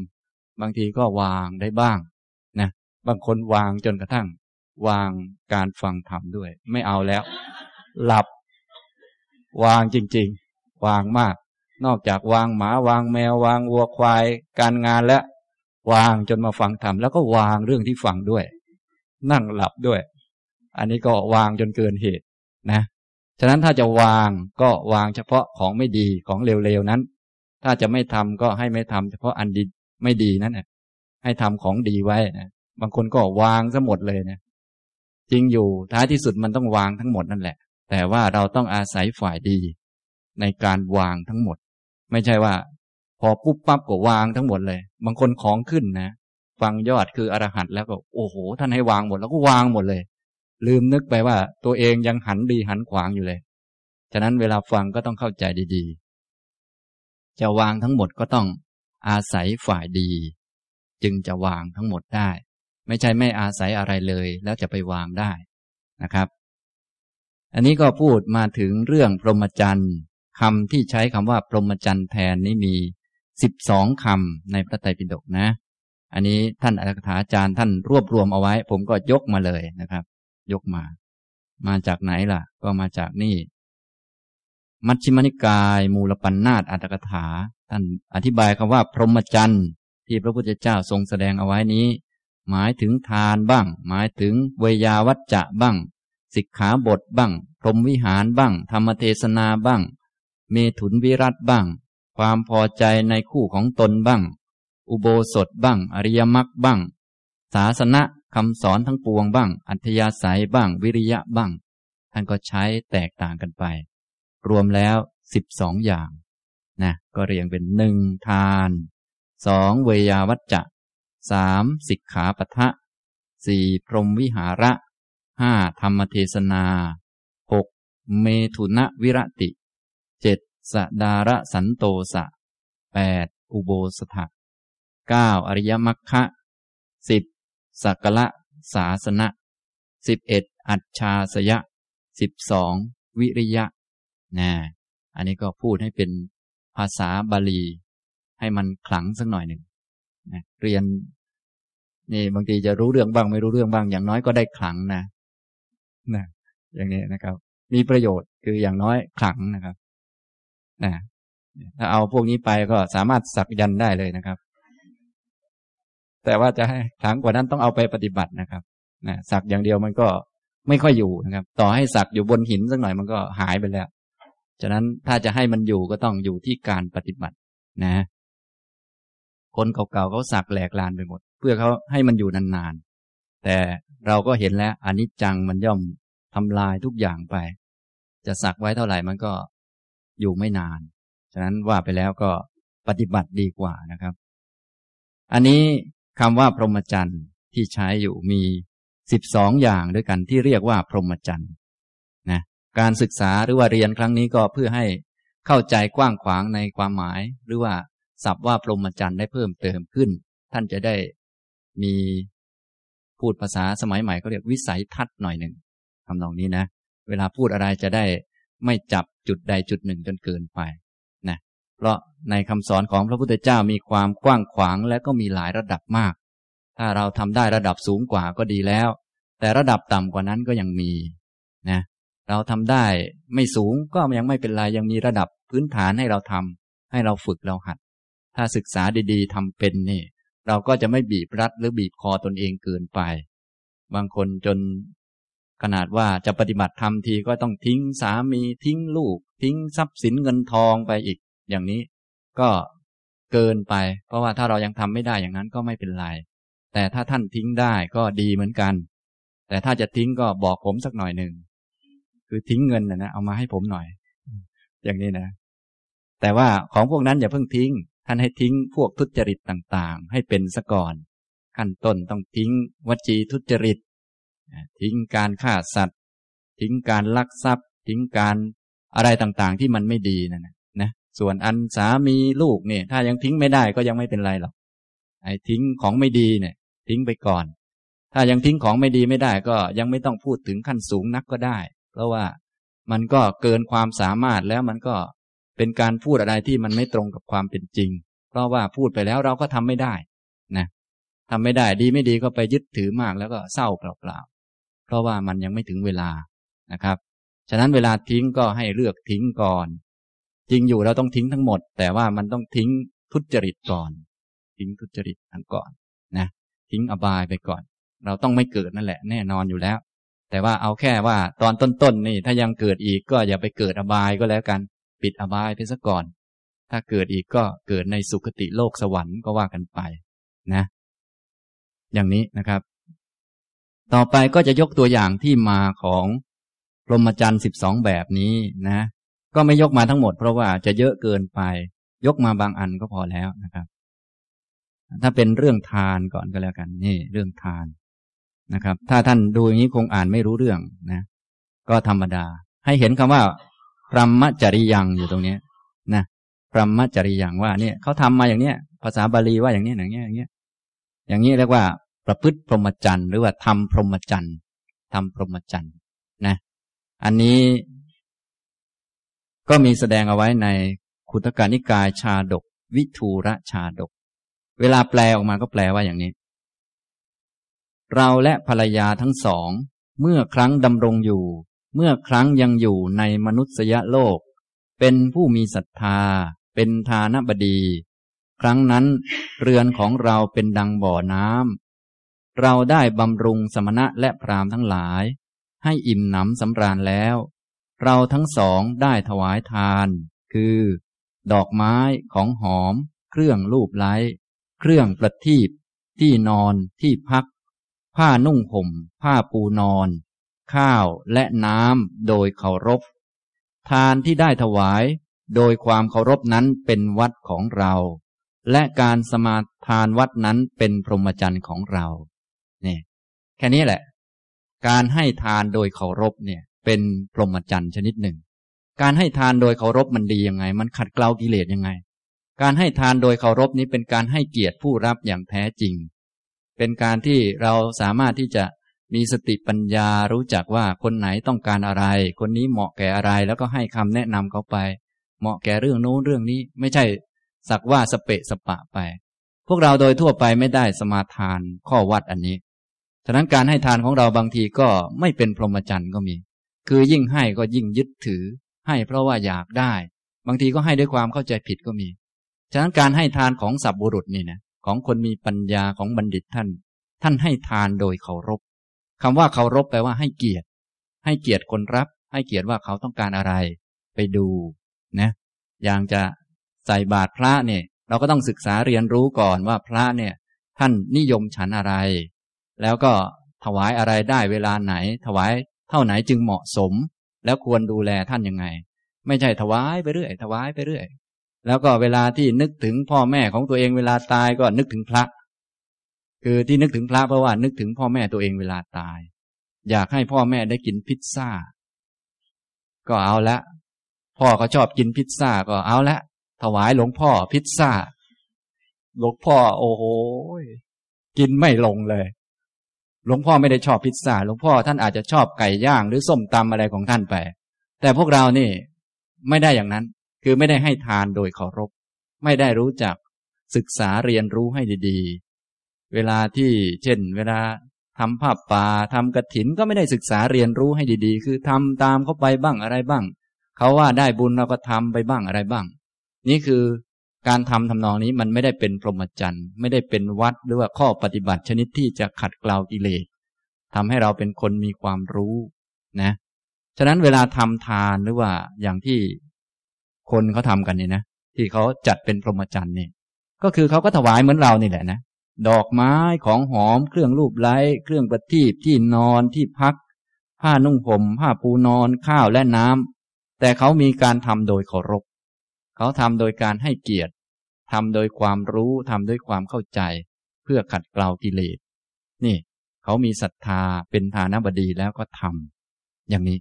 บางทีก็วางได้บ้างนะบางคนวางจนกระทั่ง วางการฟังธรรมด้วย ไม่เอาแล้ว หลับ วางจริง ๆ วางมาก นอกจากวางหมาวางแมววางวัวควาย การงานแล้ววางจนมาฟังธรรมแล้วก็วางเรื่องที่ฟังด้วย นั่งหลับด้วย อันนี้ก็วางจนเกินเหตุนะ ฉะนั้นถ้าจะวางก็วางเฉพาะของไม่ดีของเร็วๆนั้น ถ้าจะไม่ทำก็ให้ไม่ทำเฉพาะอันดีไม่ดีนั่นแหละให้ทำของดีไว้นะบางคนก็วางซะหมดเลยนะจริงอยู่ท้ายที่สุดมันต้องวางทั้งหมดนั่นแหละ แต่ว่าเราต้องอาศัยฝ่ายดี ในการวางทั้งหมด ไม่ใช่ว่า พอปุ๊บปั๊บก็วางทั้งหมดเลย บางคนของขึ้นนะฟังยอดคืออรหัตแล้วก็โอ้โห ท่านให้วางหมดแล้วก็วางหมดเลย ลืมนึกไปว่าตัวเองยังหันดีหันขวางอยู่เลย ฉะนั้นเวลาฟังก็ต้องเข้าใจดีๆ จะวางทั้งหมดก็ต้องอาศัยฝ่ายดี จึงจะวางทั้งหมดได้ ไม่ใช่ไม่อาศัยอะไรเลย แล้วจะไปวางได้นะครับ อันนี้ก็พูดมาถึงเรื่องพรหมจรรย์คำที่ใช้คำว่าพรหมจรรย์แทนนี้มีสิบสองคำในพระไตรปิฎกนะ อันนี้ท่านอักถาจารย์ท่านรวบรวมเอาไว้ ผมก็ยกมาเลยนะครับ ยกมา มาจากไหนล่ะ ก็มาจากนี่ มัชฌิมานิกาย มูลปัญนาตอัตถกถา ท่านอธิบายคำว่าพรหมจรรย์ที่พระพุทธเจ้าทรงแสดงเอาไว้นี้ หมายถึงทานบ้าง หมายถึงเวยาวัจจะบ้าง สิกขาบทบ้าง พรหมวิหารบ้าง ธรรมเทศนาบ้าง เมถุนวิรัตบ้าง ความพอใจในคู่ของตนบ้าง อุโบสถบ้าง อริยมรรคบ้างศาสนะ คำสอนทั้งปวงบ้าง อัธยาศัยบ้างวิริยะบ้าง ท่านก็ใช้แตกต่างกันไป รวมแล้วสิบสองอย่างนะก็เรียงเป็นหนึ่งทานสองเวยาวัจจะสามสิกขาปะทะสี่พรหมวิหาระห้าธรรมเทศนาหกเมถุนวิรติเจ็ดสดาระสันโตสะแปดอุโบสถะเก้าอริยมรรคะสิบ สักละศาสนะสิบเอ็ดอัจฉาสยะสิบสองวิริยะนะอันนี้ก็พูดให้เป็นภาษาบาลี ให้มันขลังสักหน่อยหนึ่งนะเรียนนี่บางทีจะรู้เรื่องบ้างไม่รู้เรื่องบ้าง อย่างน้อยก็ได้ขลังนะนะอย่างนี้นะครับ มีประโยชน์คืออย่างน้อยขลังนะครับนะถ้าเอาพวกนี้ไปก็สามารถสักยันได้เลยนะครับ แต่ว่าจะให้ถางกว่านั้นต้องเอาไปปฏิบัตินะครับนะสักอย่างเดียวมันก็ไม่ค่อยอยู่นะครับ ต่อให้สักอยู่บนหินสักหน่อยมันก็หายไปแล้ว ฉะนั้นถ้าจะให้มันอยู่ก็ต้องอยู่ที่การปฏิบัตินะ คนเก่าๆเขาสักแหลกลานไปหมด เพื่อเขาให้มันอยู่นานๆ แต่เราก็เห็นแล้วอนิจจังมันย่อมทำลายทุกอย่างไป จะสักไว้เท่าไหร่มันก็อยู่ไม่นาน ฉะนั้นว่าไปแล้วก็ปฏิบัติดีกว่านะครับ อันนี้ คำว่าพรหมจรรย์ที่ใช้อยู่มีสิบสองอย่างด้วยกันที่เรียกว่าพรหมจรรย์นะการศึกษาหรือว่าเรียนครั้งนี้ก็เพื่อให้เข้าใจกว้างขวางในความหมาย หรือว่าศัพท์ว่าพรหมจรรย์ได้เพิ่มเติมขึ้น ท่านจะได้มีพูดภาษาสมัยใหม่ก็เรียกวิสัยทัศน์หน่อยหนึ่งทำนองนี้นะ เวลาพูดอะไรจะได้ไม่จับจุดใดจุดหนึ่งจนเกินไป เพราะในคำสอนของพระพุทธเจ้ามีความกว้างขวางและก็มีหลายระดับมาก ถ้าเราทำได้ระดับสูงกว่าก็ดีแล้ว แต่ระดับต่ำกว่านั้นก็ยังมีนะเราทำได้ไม่สูงก็ยังไม่เป็นไรยังมีระดับพื้นฐานให้เราทำให้เราฝึกเราหัด ถ้าศึกษาดีๆทำเป็นนี่เราก็จะไม่บีบรัดหรือบีบคอตนเองเกินไป บางคนจนขนาดว่าจะปฏิบัติธรรมทีก็ต้องทิ้งสามีทิ้งลูก ทิ้งทรัพย์สินเงินทองไปอีก อย่างนี้ก็เกินไป เพราะว่าถ้าเรายังทำไม่ได้อย่างนั้นก็ไม่เป็นไร แต่ถ้าท่านทิ้งได้ก็ดีเหมือนกัน แต่ถ้าจะทิ้งก็บอกผมสักหน่อยหนึ่งคือทิ้งเงินนะนะเอามาให้ผมหน่อย อย่างนี้นะ แต่ว่าของพวกนั้นอย่าเพิ่งทิ้ง ท่านให้ทิ้งพวกทุจริตต่างๆ ให้เป็นซะก่อนขั้นต้นต้องทิ้งวจีทุจริต ทิ้งการฆ่าสัตว์ ทิ้งการลักทรัพย์ ทิ้งการอะไรต่างๆ ที่มันไม่ดีนั่นนะนะ ส่วนอันสามีลูกเนี่ยถ้ายังทิ้งไม่ได้ก็ยังไม่เป็นไรหรอกไอ้ทิ้งของไม่ดีเนี่ย ทิ้งไปก่อน ถ้ายังทิ้งของไม่ดีไม่ได้ก็ยังไม่ต้องพูดถึงขั้นสูงนักก็ได้ เพราะว่ามันก็เกินความสามารถแล้วมันก็เป็นการพูดอะไรที่มันไม่ตรงกับความเป็นจริง เพราะว่าพูดไปแล้วเราก็ทำไม่ได้นะทำไม่ได้ดีไม่ดีก็ไปยึดถือมากแล้วก็เศร้าเปล่าๆเพราะว่ามันยังไม่ถึงเวลานะครับ ฉะนั้นเวลาทิ้งก็ให้เลือกทิ้งก่อน จริงอยู่เราต้องทิ้งทั้งหมด แต่ว่ามันต้องทิ้งทุจริตก่อน ทิ้งทุจริตทั้งก่อนนะ ทิ้งอบายไปก่อน เราต้องไม่เกิดนั่นแหละ แน่นอนอยู่แล้ว แต่ว่าเอาแค่ว่าตอนต้นๆนนี่ ถ้ายังเกิดอีกก็อย่าไปเกิดอบายก็แล้วกัน ปิดอบายไปซะก่อน ถ้าเกิดอีกก็เกิดในสุคติโลกสวรรค์ก็ว่ากันไปนะ อย่างนี้นะครับ ต่อไปก็จะยกตัวอย่างที่มาของพรหมจรรย์สิบสองแบบนี้นะ ก็ไม่ยกมาทั้งหมด เพราะว่าจะเยอะเกินไป ยกมาบางอันก็พอแล้วนะครับ ถ้าเป็นเรื่องทานก่อนก็แล้วกัน นี่ เรื่องทานนะครับ ถ้าท่านดูอย่างนี้คงอ่านไม่รู้เรื่องนะ ก็ธรรมดา ให้เห็นคำว่าพรหมจริยังอยู่ตรงนี้นะพรหมจริยังว่าเนี่ยเขาทำมาอย่างเนี้ย ภาษาบาลีว่าอย่างนี้อย่างเงี้ยอย่างเงี้ยอย่างนี้เรียกว่า ประพฤติพรหมจรรย์หรือว่าทำพรหมจรรย์ทำพรหมจรรย์นะ อันนี้ ก็มีแสดงเอาไว้ในคุตการนิกายชาดก วิทูระชาดก เวลาแปลออกมาก็แปลว่าอย่างนี้ เราและภรรยาทั้งสอง เมื่อครั้งดำรงอยู่ เมื่อครั้งยังอยู่ในมนุษยโลก เป็นผู้มีศรัทธา เป็นทานบดี ครั้งนั้นเรือนของเราเป็นดังบ่อน้ำเราได้บำรุงสมณะและพรามทั้งหลาย ให้อิ่มหนำสำราญแล้ว เราทั้งสองได้ถวายทาน คือ ดอกไม้ของหอม เครื่องลูบไล้ เครื่องประทีปที่นอนที่พัก ผ้านุ่งห่ม ผ้าปูนอน ข้าวและน้ำโดยเคารพ ทานที่ได้ถวายโดยความเคารพนั้นเป็นวัดของเรา และการสมาทานวัดนั้นเป็นพรหมจรรย์ของเราเนี่ยแค่นี้แหละ การให้ทานโดยเคารพเนี่ย เป็นพรหมจรรย์ชนิดหนึ่ง การให้ทานโดยเคารพมันดียังไง มันขัดเกลากิเลสยังไง การให้ทานโดยเคารพนี้เป็นการให้เกียรติผู้รับอย่างแท้จริง เป็นการที่เราสามารถที่จะมีสติปัญญารู้จักว่าคนไหนต้องการอะไร คนนี้เหมาะแก่อะไรแล้วก็ให้คำแนะนำเขาไป เหมาะแก่เรื่องโน้นเรื่องนี้ ไม่ใช่สักว่าสเปะสปะไป พวกเราโดยทั่วไปไม่ได้สมาทานข้อวัดอันนี้ ฉะนั้นการให้ทานของเราบางทีก็ไม่เป็นพรหมจรรย์ก็มี คือยิ่งให้ก็ยิ่งยึดถือ ให้เพราะว่าอยากได้ บางทีก็ให้ด้วยความเข้าใจผิดก็มี ฉะนั้นการให้ทานของสับบุรุษนี่นะของคนมีปัญญาของบัณฑิตท่าน ท่านให้ทานโดยเคารพคำว่าเคารพแปลว่าให้เกียรติ ให้เกียรติคนรับ ให้เกียรติว่าเขาต้องการอะไร ไปดูนะอย่างจะใส่บาตรพระเนี่ย เราก็ต้องศึกษาเรียนรู้ก่อนว่าพระเนี่ย ท่านนิยมฉันอะไร แล้วก็ถวายอะไรได้เวลาไหน ถวาย เท่าไหนจึงเหมาะสม แล้วควรดูแลท่านยังไง ไม่ใช่ถวายไปเรื่อยถวายไปเรื่อย แล้วก็เวลาที่นึกถึงพ่อแม่ของตัวเองเวลาตายก็นึกถึงพระ คือที่นึกถึงพระเพราะว่านึกถึงพ่อแม่ตัวเองเวลาตาย อยากให้พ่อแม่ได้กินพิซซ่า ก็เอาละ พ่อเขาชอบกินพิซซ่าก็เอาละ ถวายหลวงพ่อพิซซ่าหลวงพ่อโอ้โหกินไม่ลงเลย หลวงพ่อไม่ได้ชอบพิซซ่าหลวงพ่อท่านอาจจะชอบไก่ย่างหรือส้มตำอะไรของท่านไป แต่พวกเรานี่ไม่ได้อย่างนั้น คือไม่ได้ให้ทานโดยเคารพ ไม่ได้รู้จักศึกษาเรียนรู้ให้ดีๆ เวลาที่เช่น เวลาทำภาพป่าทำกระถินก็ไม่ได้ศึกษาเรียนรู้ให้ดีๆ คือทำตามเขาไปบ้างอะไรบ้าง เขาว่าได้บุญเราก็ทำไปบ้างอะไรบ้าง นี่คือ การทำทำนองนี้มันไม่ได้เป็นพรหมจรรย์ไม่ได้เป็นวัดหรือว่าข้อปฏิบัติชนิดที่จะขัดเกลากิเลสทำให้เราเป็นคนมีความรู้นะฉะนั้นเวลาทำทานหรือว่าอย่างที่คนเขาทากันเนี่ยนะที่เขาจัดเป็นพรหมจรรย์นี่ก็คือเขาก็ถวายเหมือนเรานี่แหละนะดอกไม้ของหอมเครื่องรูปไล้เครื่องประทีปที่นอนที่พัก ผ้านุ่งห่มผ้าปูนอนข้าวและน้ำแต่เขามีการทำโดยเคารพ เขาทำโดยการให้เกียรติทำโดยความรู้ทำด้วยความเข้าใจ เพื่อขัดเกลากิเลสนี่ เขามีศรัทธาเป็นฐานบดีแล้วก็ทำอย่างนี้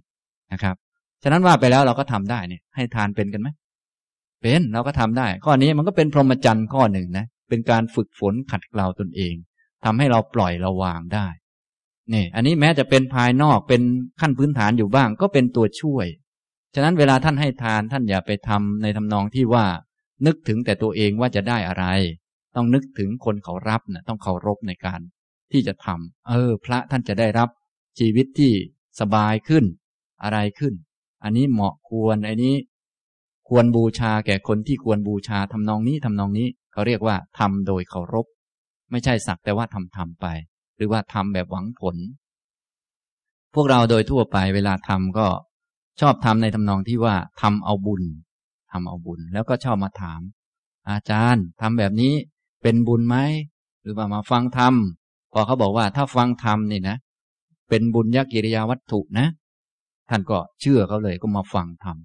นะครับ ฉะนั้นว่าไปแล้วเราก็ทำได้เนี่ย ให้ทานเป็นกันไหมเป็นเราก็ทำได้ ข้อนี้มันก็เป็นพรหมจรรย์ข้อหนึ่งนะเป็นการฝึกฝนขัดเกลาตนเองทำให้เราปล่อยเราวางได้นี่อันนี้แม้จะเป็นภายนอกเป็นขั้นพื้นฐานอยู่บ้าง ก็เป็นตัวช่วย ฉะนั้นเวลาท่านให้ทานท่านอย่าไปทำในทำนองที่ว่า นึกถึงแต่ตัวเองว่าจะได้อะไร ต้องนึกถึงคนเขารับนะต้องเคารพในการที่จะทำเออ พระท่านจะได้รับชีวิตที่สบายขึ้น อะไรขึ้น อันนี้เหมาะควรอันนี้ ควรบูชาแก่คนที่ควรบูชาทำนองนี้ทำนองนี้เขาเรียกว่าทำโดยเคารพ ไม่ใช่สักแต่ว่าทำทำไป หรือว่าทำแบบหวังผล พวกเราโดยทั่วไปเวลาทำก็ ชอบทำในทำนองที่ว่าทำเอาบุญทำเอาบุญ แล้วก็ชอบมาถาม อาจารย์ทำแบบนี้เป็นบุญไหมหรือว่ามาฟังธรรมพอเขาบอกว่าถ้าฟังธรรมนี่นะ เป็นบุญยกิริยาวัตถุนะ ท่านก็เชื่อเขาเลยก็มาฟังธรรม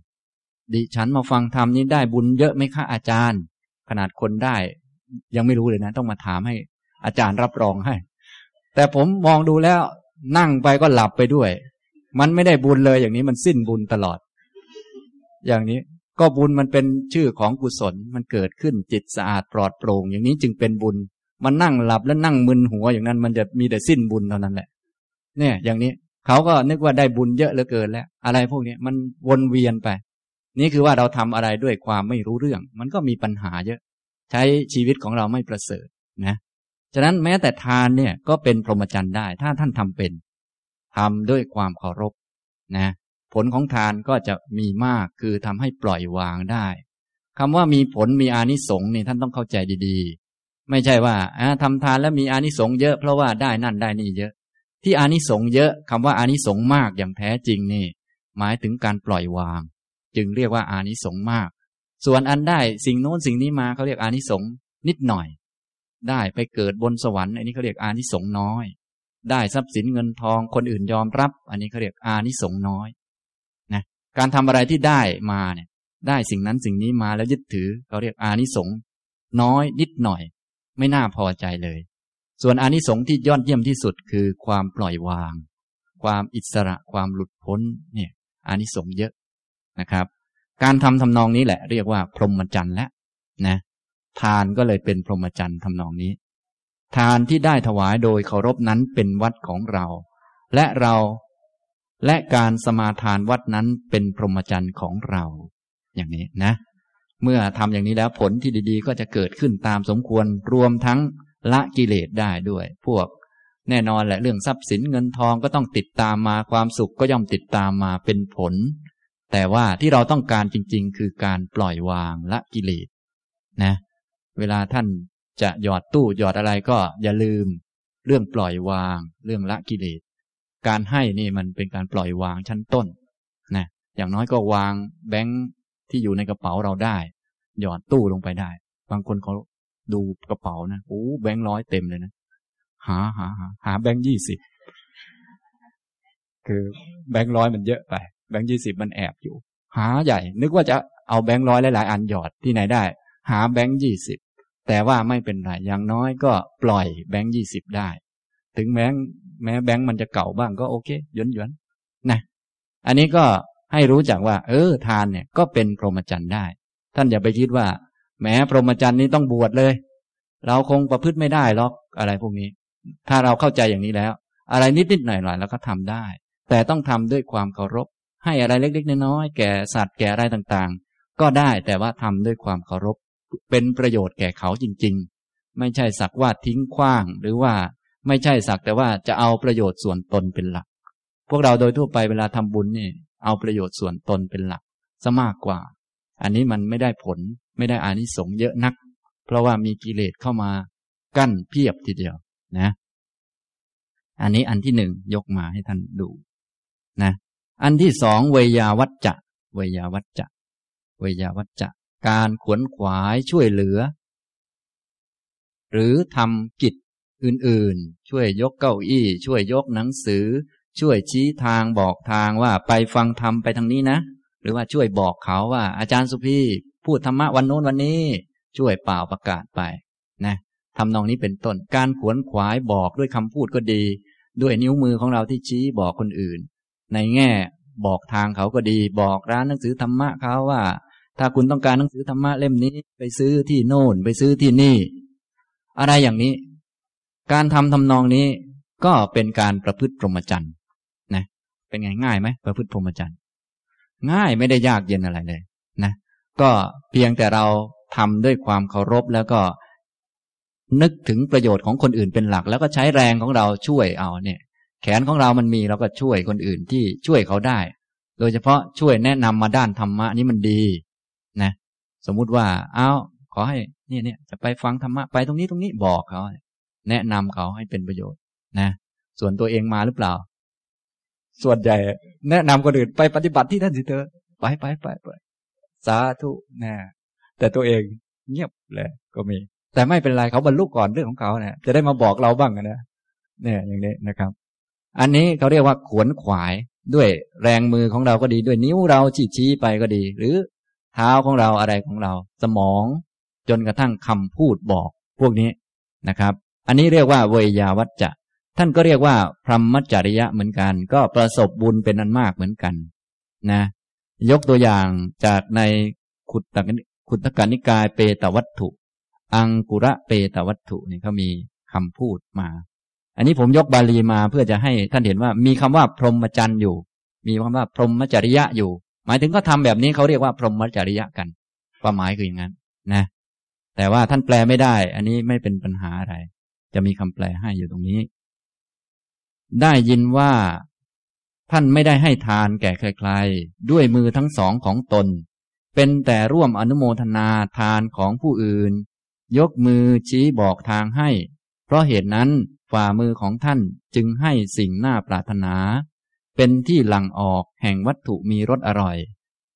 ดิฉันมาฟังธรรมนี้ได้บุญเยอะไหมคะอาจารย์ ขนาดคนได้ ยังไม่รู้เลยนะ ต้องมาถามให้ อาจารย์รับรองให้ แต่ผมมองดูแล้วนั่งไปก็หลับไปด้วย มันไม่ได้บุญเลยอย่างนี้มันสิ้นบุญตลอด อย่างนี้ก็บุญมันเป็นชื่อของกุศลมันเกิดขึ้นจิตสะอาดปลอดโปร่ง อย่างนี้จึงเป็นบุญ มันนั่งหลับแล้วนั่งมึนหัวอย่างนั้น มันจะมีแต่สิ้นบุญเท่านั้นแหละ เนี่ย อย่างนี้เขาก็นึกว่าได้บุญเยอะเหลือเกินแล้ว อะไรพวกนี้มันวนเวียนไป นี่คือว่าเราทำอะไรด้วยความไม่รู้เรื่อง มันก็มีปัญหาเยอะ ใช้ชีวิตของเราไม่ประเสริฐนะฉะนั้นแม้แต่ทานเนี่ยก็เป็นพรหมจรรย์ได้ ถ้าท่านทำเป็น ทำด้วยความเคารพนะผลของทานก็จะมีมากคือทำให้ปล่อยวางได้คำว่ามีผลมีอานิสงส์นี่ท่านต้องเข้าใจดีๆ ไม่ใช่ว่าทำทานแล้วมีอานิสงส์เยอะเพราะว่าได้นั่นได้นี่เยอะ ที่อานิสงส์เยอะคำว่าอานิสงส์มากอย่างแท้จริงนี่ หมายถึงการปล่อยวาง จึงเรียกว่าอานิสงส์มาก ส่วนอันได้สิ่งโน้นสิ่งนี้มาเขาเรียกอานิสงส์นิดหน่อย ได้ไปเกิดบนสวรรค์อันนี้เขาเรียกอานิสงส์น้อย ได้ทรัพย์สินเงินทองคนอื่นยอมรับ อันนี้เขาเรียกอานิสงส์น้อยนะการทำอะไรที่ได้มาเนี่ยได้สิ่งนั้นสิ่งนี้มาแล้วยึดถือเขาเรียกอานิสงส์น้อยนิดหน่อย ไม่น่าพอใจเลย ส่วนอานิสงส์ที่ยอดเยี่ยมที่สุดคือความปล่อยวาง ความอิสระความหลุดพ้นเนี่ยอานิสงส์เยอะนะครับ การทำทำนองนี้แหละ เรียกว่าพรหมจรรย์แล้วนะทานก็เลยเป็นพรหมจรรย์ทำนองนี้ ทานที่ได้ถวายโดยเคารพนั้นเป็นวัดของเรา และเราและการสมาทานวัดนั้นเป็นพรหมจรรย์ของเรา อย่างนี้นะ เมื่อทำอย่างนี้แล้วผลที่ดีๆ ก็จะเกิดขึ้นตามสมควรรวมทั้งละกิเลสได้ด้วย พวก แน่นอนแหละเรื่องทรัพย์สินเงินทองก็ต้องติดตามมาความสุขก็ย่อมติดตามมาเป็นผล แต่ว่าที่เราต้องการจริง ๆ คือการปล่อยวางละกิเลสนะ เวลาท่าน จะหยอดตู้หยอดอะไรก็อย่าลืม เรื่องปล่อยวาง เรื่องละกิเลส การให้นี่มันเป็นการปล่อยวางชั้นต้นนะอย่างน้อยก็วางแบงค์ที่อยู่ในกระเป๋าเราได้ หยอดตู้ลงไปได้ บางคนเขาดูกระเป๋านะโอ้แบงค์ร้อยเต็มเลยนะหาหาหาหาแบงค์ยี่สิบคือแบงค์ร้อยมันเยอะไปแบงค์ยี่สิบมันแอบอยู่ หาใหญ่ นึกว่าจะเอาแบงค์ร้อยหลายๆอันหยอดที่ไหนได้ หาแบงค์ยี่สิบ แต่ว่าไม่เป็นไรอย่างน้อยก็ปล่อยแบงค์ยี่สิบได้ ถึงแม้แม้แบงค์มันจะเก่าบ้างก็โอเคหยวนหยวนนะอันนี้ก็ให้รู้จักว่า เออ ทานเนี่ยก็เป็นพรหมจรรย์ได้ ท่านอย่าไปคิดว่าแม้พรหมจรรย์นี้ต้องบวชเลย เราคงประพฤติไม่ได้หรอกอะไรพวกนี้ ถ้าเราเข้าใจอย่างนี้แล้ว อะไรนิดๆหน่อยๆเราก็ทำได้ แต่ต้องทำด้วยความเคารพ ให้อะไรเล็กๆน้อยๆแก่สัตว์แก่อะไรต่างๆ ก็ได้แต่ว่าทำด้วยความเคารพ เป็นประโยชน์แก่เขาจริง ๆ ไม่ใช่สักว่าทิ้งขว้าง หรือว่าไม่ใช่สักแต่ว่าจะเอาประโยชน์ส่วนตนเป็นหลัก พวกเราโดยทั่วไปเวลาทำบุญนี่เอาประโยชน์ส่วนตนเป็นหลักซะมากกว่า อันนี้มันไม่ได้ผลไม่ได้อานิสงส์เยอะนัก เพราะว่ามีกิเลสเข้ามากั้นเพียบทีเดียวนะ อันนี้อันที่หนึ่งยกมาให้ท่านดูนะ อันที่สองเวยาวัจจะเวยาวัจจะเวยาวัจจะ การขวนขวายช่วยเหลือ หรือทำกิจอื่นๆ ช่วยยกเก้าอี้ ช่วยยกหนังสือ ช่วยชี้ทางบอกทางว่าไปฟังธรรมไปทางนี้นะ หรือว่าช่วยบอกเขาว่า อาจารย์สุพีพูดธรรมะวันโน้นวันนี้ ช่วยเป่าประกาศไป นะทำนองนี้เป็นต้นการขวนขวายบอกด้วยคำพูดก็ดี ด้วยนิ้วมือของเราที่ชี้บอกคนอื่น ในแง่บอกทางเขาก็ดี บอกร้านหนังสือธรรมะเขาว่า ถ้าคุณต้องการหนังสือธรรมะเล่มนี้ ไปซื้อที่โน่น ไปซื้อที่นี่ อะไรอย่างนี้ การทำทำนองนี้ก็เป็นการประพฤติพรหมจรรย์นะ เป็นไงง่ายไหมประพฤติพรหมจรรย์ง่ายไม่ได้ยากเย็นอะไรเลย นะ ก็เพียงแต่เราทำด้วยความเคารพแล้วก็ นึกถึงประโยชน์ของคนอื่นเป็นหลัก แล้วก็ใช้แรงของเราช่วยเอาเนี่ย แขนของเรามันมีเราก็ช่วยคนอื่นที่ช่วยเขาได้ โดยเฉพาะช่วยแนะนำมาด้านธรรมะนี่มันดี นะสมมุติว่าเอาขอให้เนี่ยเนี่ยจะไปฟังธรรมะไปตรงนี้ตรงนี้บอกเขา แนะนำเขาให้เป็นประโยชน์นะส่วนตัวเองมาหรือเปล่า ส่วนใหญ่ แนะนำคนอื่นไปปฏิบัติที่ท่านสิเธอไปไปไปไปสาธุนะแต่ตัวเองเงียบเลยก็มี แต่ไม่เป็นไรเขาบรรลุก่อนเรื่องของเขาเนี่ยจะได้มาบอกเราบ้างนะเนี่ยอย่างนี้นะครับ อันนี้เขาเรียกว่าขวนขวายด้วยแรงมือของเราก็ดีด้วยนิ้วเราชี้ชี้ไปก็ดี หรือ เท้าของเราอะไรของเรา สมองจนกระทั่งคำพูดบอก พวกนี้นะครับ อันนี้เรียกว่าเวยาวัจจะท่านก็เรียกว่าพรหมจริยะเหมือนกัน ก็ประสบบุญเป็นอันมากเหมือนกันนะ ยกตัวอย่างจากในขุตตขุตกานิกายเปตวัตถุ อังกุระเปตวัตถุนี่เขามีคำพูดมา อันนี้ผมยกบาลีมาเพื่อจะให้ท่านเห็นว่ามีคำว่าพรหมจรรย์อยู่ มีคำว่าพรหมจริยะอยู่ หมายถึงก็ทำแบบนี้เขาเรียกว่าพรหมจริยะกัน ความหมายคืออย่างนั้น นะ แต่ว่าท่านแปลไม่ได้ อันนี้ไม่เป็นปัญหาอะไร จะมีคำแปลให้อยู่ตรงนี้ ได้ยินว่าท่านไม่ได้ให้ทานแก่ใครๆ ด้วยมือทั้งสองของตน เป็นแต่ร่วมอนุโมทนาทานของผู้อื่น ยกมือชี้บอกทางให้ เพราะเหตุนั้นฝ่ามือของท่านจึงให้สิ่งน่าปรารถนา เป็นที่หลั่งออกแห่งวัตถุมีรสอร่อย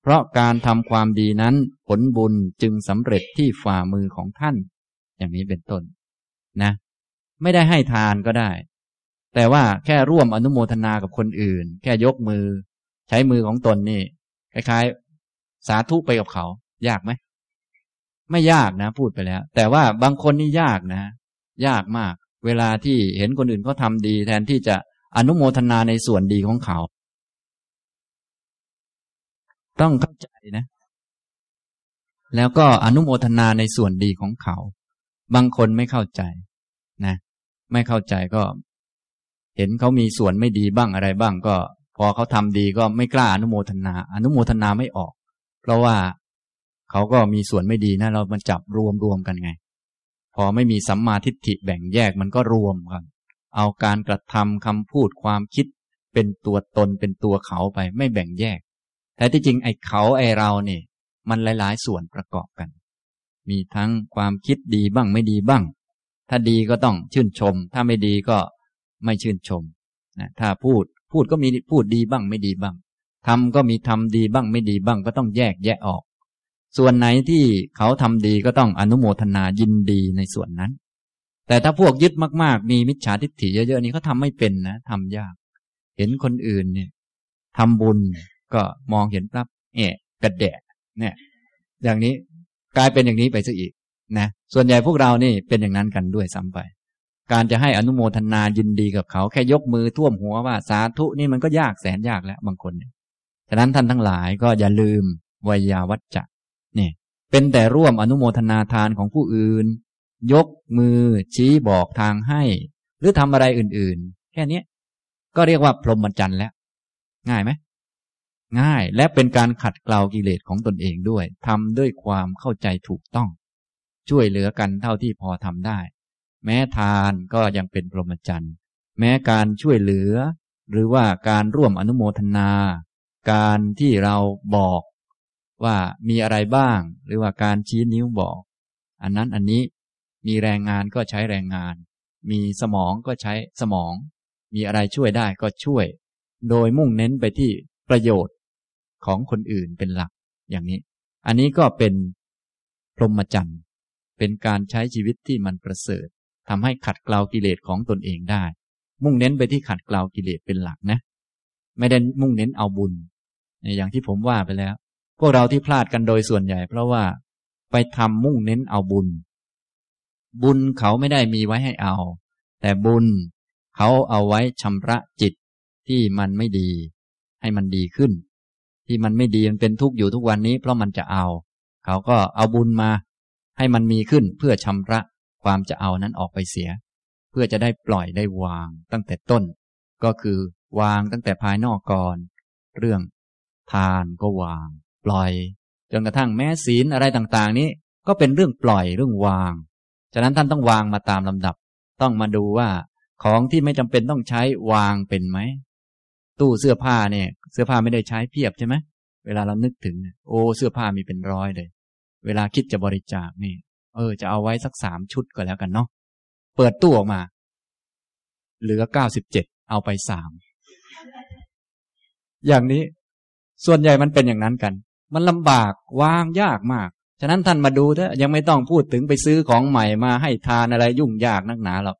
เพราะการทำความดีนั้นผลบุญจึงสำเร็จที่ฝ่ามือของท่าน อย่างนี้เป็นต้น นะ ไม่ได้ให้ทานก็ได้ แต่ว่าแค่ร่วมอนุโมทนากับคนอื่น แค่ยกมือ ใช้มือของตนนี่ คล้ายๆ สาธุไปกับเขา ยากไหมไม่ยากนะ พูดไปแล้ว แต่ว่าบางคนนี่ยากนะ ยากมาก เวลาที่เห็นคนอื่นเขาทาดีแทนที่จะ อนุโมทนาในส่วนดีของเขา ต้องเข้าใจนะ แล้วก็อนุโมทนาในส่วนดีของเขา บางคนไม่เข้าใจนะ ไม่เข้าใจก็ เห็นเขามีส่วนไม่ดีบ้างอะไรบ้างก็ พอเขาทำดีก็ไม่กล้าอนุโมทนา อนุโมทนาไม่ออก เพราะว่าเขาก็มีส่วนไม่ดีนะเรามันจับรวมรวมกันไง พอไม่มีสัมมาทิฏฐิแบ่งแยกมันก็รวมกัน เอาการกระทำคำพูดความคิด เป็นตัวตนเป็นตัวเขาไปไม่แบ่งแยกแทแต่ที่จริงไอ้เขาไอ้เราเนี่ยมันหลาย ๆ ส่วนประกอบกัน มีทั้งความคิดดีบ้างไม่ดีบ้าง ถ้าดีก็ต้องชื่นชม ถ้าไม่ดีก็ไม่ชื่นชมนะถ้าพูดพูดก็มีพูดดีบ้างไม่ดีบ้างทำก็มีทำดีบ้างไม่ดีบ้างก็ต้องแยกแยะออก ส่วนไหนที่เขาทำดีก็ต้องอนุโมทนายินดีในส่วนนั้น แต่ถ้าพวกยึดมากๆ มีมิจฉาทิฏฐิเยอะๆนี่เขาทาไม่เป็นนะทำยาก เห็นคนอื่นเนี่ยทำบุญก็มองเห็นปั๊บเอะกระแดะเนี่ย อย่างนี้กลายเป็นอย่างนี้ไปซะอีกนะส่วนใหญ่พวกเรานี่เป็นอย่างนั้นกันด้วยซ้ำไป การจะให้อนุโมทนายินดีกับเขา แค่ยกมือท่วมหัวว่าสาธุนี่มันก็ยากแสนยากแล้วบางคนเนี่ยฉะนั้นท่านทั้งหลายก็อย่าลืมวยาวัจจะเนี่ยเป็นแต่ร่วมอนุโมทนาทานของผู้อื่น ยกมือชี้บอกทางให้ หรือทำอะไรอื่นๆ แค่นี้ก็เรียกว่าพรหมจรรย์แล้ว ง่ายไหมง่ายและเป็นการขัดเกลากิเลสของตนเองด้วยทำด้วยความเข้าใจถูกต้อง ช่วยเหลือกันเท่าที่พอทำได้ แม้ทานก็ยังเป็นพรหมจรรย์แม้การช่วยเหลือ หรือว่าการร่วมอนุโมทนา การที่เราบอกว่ามีอะไรบ้าง หรือว่าการชี้นิ้วบอก อันนั้นอันนี้ มีแรงงานก็ใช้แรงงาน มีสมองก็ใช้สมอง มีอะไรช่วยได้ก็ช่วย โดยมุ่งเน้นไปที่ประโยชน์ของคนอื่นเป็นหลักอย่างนี้ อันนี้ก็เป็นพรหมจรรย์เป็นการใช้ชีวิตที่มันประเสริฐทำให้ขัดเกลากิเลสของตนเองได้ มุ่งเน้นไปที่ขัดเกลากิเลสเป็นหลักนะ ไม่ได้มุ่งเน้นเอาบุญ อย่างที่ผมว่าไปแล้ว พวกเราที่พลาดกันโดยส่วนใหญ่ เพราะว่าไปทำมุ่งเน้นเอาบุญ บุญเขาไม่ได้มีไว้ให้เอา แต่บุญเขาเอาไว้ชำระจิตที่มันไม่ดี ให้มันดีขึ้น ที่มันไม่ดีมันเป็นทุกข์อยู่ทุกวันนี้ เพราะมันจะเอา เขาก็เอาบุญมา ให้มันมีขึ้นเพื่อชำระความจะเอานั้นออกไปเสีย เพื่อจะได้ปล่อยได้วางตั้งแต่ต้น ก็คือวางตั้งแต่ภายนอกก่อน เรื่องทานก็วาง ปล่อย จนกระทั่งแม้ศีลอะไรต่าง ๆ นี้ก็เป็นเรื่องปล่อยเรื่องวาง ฉะนั้นท่านต้องวางมาตามลำดับ ต้องมาดูว่าของที่ไม่จำเป็นต้องใช้วางเป็นไหม ตู้เสื้อผ้าเนี่ย เสื้อผ้าไม่ได้ใช้เพียบใช่ไหมเวลาเรานึกถึง โอ้เสื้อผ้ามีเป็นร้อยเลย เวลาคิดจะบริจาคนี่ เออ จะเอาไว้สักสามชุดก็แล้วกันเนาะเปิดตู้ออกมา เหลือเก้าสิบเจ็ดเอาไปสามอย่างนี้ส่วนใหญ่มันเป็นอย่างนั้นกัน มันลำบากวางยากมาก ฉะนั้นท่านมาดูเถอะยังไม่ต้องพูดถึงไปซื้อของใหม่มาให้ทานอะไรยุ่งยากนักหนาหรอก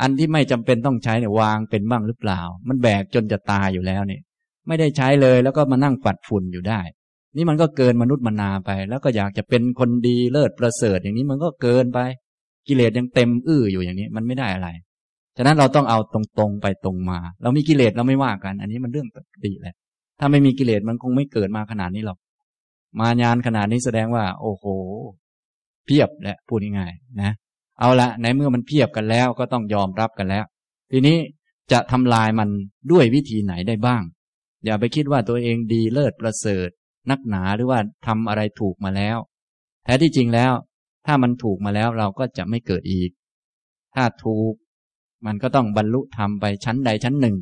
อันที่ไม่จำเป็นต้องใช้เนี่ยวางเป็นบ้างหรือเปล่า มันแบกจนจะตายอยู่แล้วเนี่ย ไม่ได้ใช้เลยแล้วก็มานั่งปัดฝุ่นอยู่ได้ นี่มันก็เกินมนุษย์มนาไป แล้วก็อยากจะเป็นคนดีเลิศประเสริฐอย่างนี้มันก็เกินไป กิเลสยังเต็มอื้ออยู่อย่างนี้มันไม่ได้อะไร ฉะนั้นเราต้องเอาตรงๆไปตรงมา เรามีกิเลสเราไม่ว่ากัน อันนี้มันเรื่องปกติแหละถ้าไม่มีกิเลสมันคงไม่เกิดมาขนาดนี้หรอก มายานขนาดนี้แสดงว่า โอ้โห เพียบแหละพูดง่ายๆนะ เอาละในเมื่อมันเพียบกันแล้วก็ต้องยอมรับกันแล้ว ทีนี้จะทำลายมันด้วยวิธีไหนได้บ้าง อย่าไปคิดว่าตัวเองดีเลิศประเสริฐ นักหนาหรือว่าทำอะไรถูกมาแล้วแท้ที่จริงแล้ว ถ้ามันถูกมาแล้วเราก็จะไม่เกิดอีก ถ้าถูก มันก็ต้องบรรลุธรรมไปชั้นใดชั้นหนึ่ง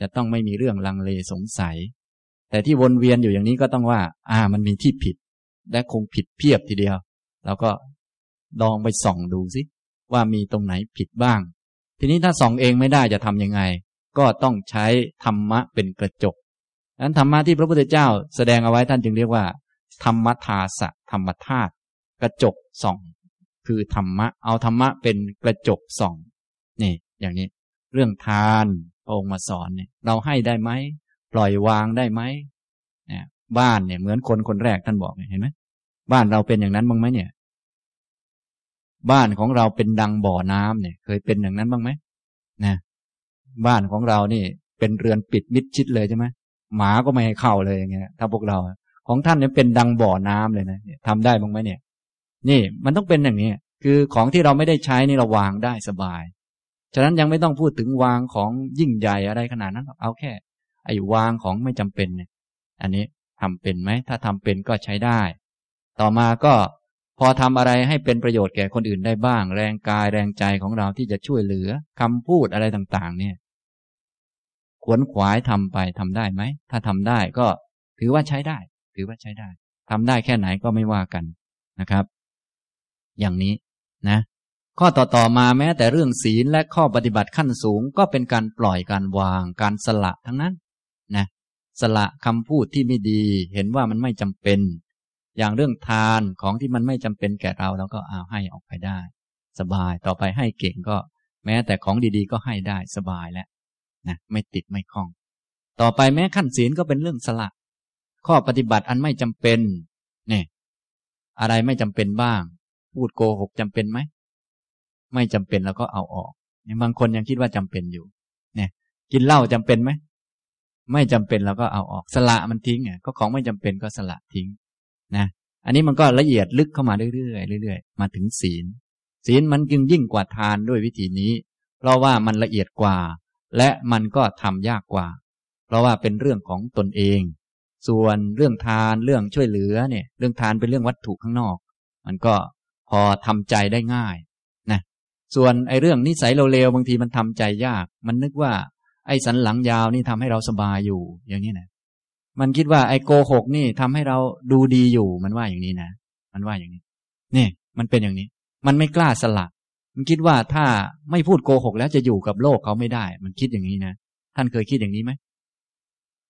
จะต้องไม่มีเรื่องลังเลสงสัย แต่ที่วนเวียนอยู่อย่างนี้ก็ต้องว่า อ่า มันมีที่ผิด และคงผิดเพียบทีเดียวเราก็ลองไปส่องดูสิว่ามีตรงไหนผิดบ้าง ทีนี้ถ้าส่องเองไม่ได้จะทำยังไง ก็ต้องใช้ธรรมะเป็นกระจกนั้นธรรมะที่พระพุทธเจ้าแสดงเอาไว้ท่านจึงเรียกว่า ธรรมทาสะธรรมธาตุกระจกส่อง คือธรรมะ เอาธรรมะเป็นกระจกส่อง นี่ อย่างนี้ เรื่องทานพระองค์มาสอนเนี่ย เราให้ได้ไหม ปล่อยวางได้ไหมเนี่ยบ้านเนี่ยเหมือนคนคนแรกท่านบอกเห็นไหมบ้านเราเป็นอย่างนั้นบ้างไหมเนี่ย บ้านของเราเป็นดังบ่อน้ำเนี่ย เคยเป็นอย่างนั้นบ้างไหมนะบ้านของเรานี่ เป็นเรือนปิดมิดชิดเลยใช่ไหมหมาก็ไม่ให้เข้าเลยอย่างเงี้ยถ้าพวกเรา ของท่านเนี่ยเป็นดังบ่อน้ำเลยนะทำได้บ้างไหมเนี่ย นี่มันต้องเป็นอย่างนี้คือของที่เราไม่ได้ใช้นี่เราวางได้สบาย ฉะนั้นยังไม่ต้องพูดถึงวางของยิ่งใหญ่อะไรขนาดนั้น เอาแค่ ไอ้วางของไม่จำเป็นเนี่ย อันนี้ทำเป็นไหม ถ้าทำเป็นก็ใช้ได้ ต่อมาก็พอทำอะไรให้เป็นประโยชน์แก่คนอื่นได้บ้าง แรงกายแรงใจของเราที่จะช่วยเหลือคำพูดอะไรต่างๆ เนี่ย ขวนขวายทำไปทำได้ไหม ถ้าทำได้ก็ถือว่าใช้ได้ ถือว่าใช้ได้ทำได้แค่ไหนก็ไม่ว่ากันนะครับ อย่างนี้นะ ข้อต่อๆมาแม้แต่เรื่องศีลและข้อปฏิบัติขั้นสูงก็เป็นการปล่อยการวางการสละทั้งนั้น นะสละคำพูดที่ไม่ดี เห็นว่ามันไม่จำเป็น อย่างเรื่องทานของที่มันไม่จำเป็นแก่เราเราก็เอาให้ออกไปได้ สบายต่อไปให้เก่งก็ แม้แต่ของดีๆ ก็ให้ได้สบายแล้วนะไม่ติดไม่คล้อง ต่อไปแม้ขั้นศีลก็เป็นเรื่องสละ ข้อปฏิบัติอันไม่จำเป็นเนี่ยอะไรไม่จำเป็นบ้าง พูดโกหกจำเป็นไหมไม่จำเป็นเราก็เอาออกบางคนยังคิดว่าจำเป็นอยู่ เนี่ย กินเหล้าจำเป็นไหม ไม่จำเป็นเราก็เอาออกสละมันทิ้งอะก็ของไม่จำเป็นก็สละทิ้งนะอันนี้มันก็ละเอียดลึกเข้ามาเรื่อยๆเรื่อยๆมาถึงศีล ศีลมันจึงยิ่งกว่าทานด้วยวิธีนี้ เพราะว่ามันละเอียดกว่า และมันก็ทำยากกว่า เพราะว่าเป็นเรื่องของตนเอง ส่วนเรื่องทานเรื่องช่วยเหลือเนี่ย เรื่องทานเป็นเรื่องวัตถุข้างนอก มันก็พอทำใจได้ง่ายนะส่วนไอ้เรื่องนิสัยเร็วบางทีมันทำใจยาก มันนึกว่า ไอ้สันหลังยาวนี่ทำให้เราสบายอยู่ อย่างนี้นะมันคิดว่าไอ้โกหกนี่ทำให้เราดูดีอยู่มันว่าอย่างนี้นะมันว่าอย่างนี้นี่มันเป็นอย่างนี้ มันไม่กล้าสละมันคิดว่าถ้าไม่พูดโกหกแล้วจะอยู่กับโลกเขาไม่ได้ มันคิดอย่างนี้นะท่านเคยคิดอย่างนี้ไหม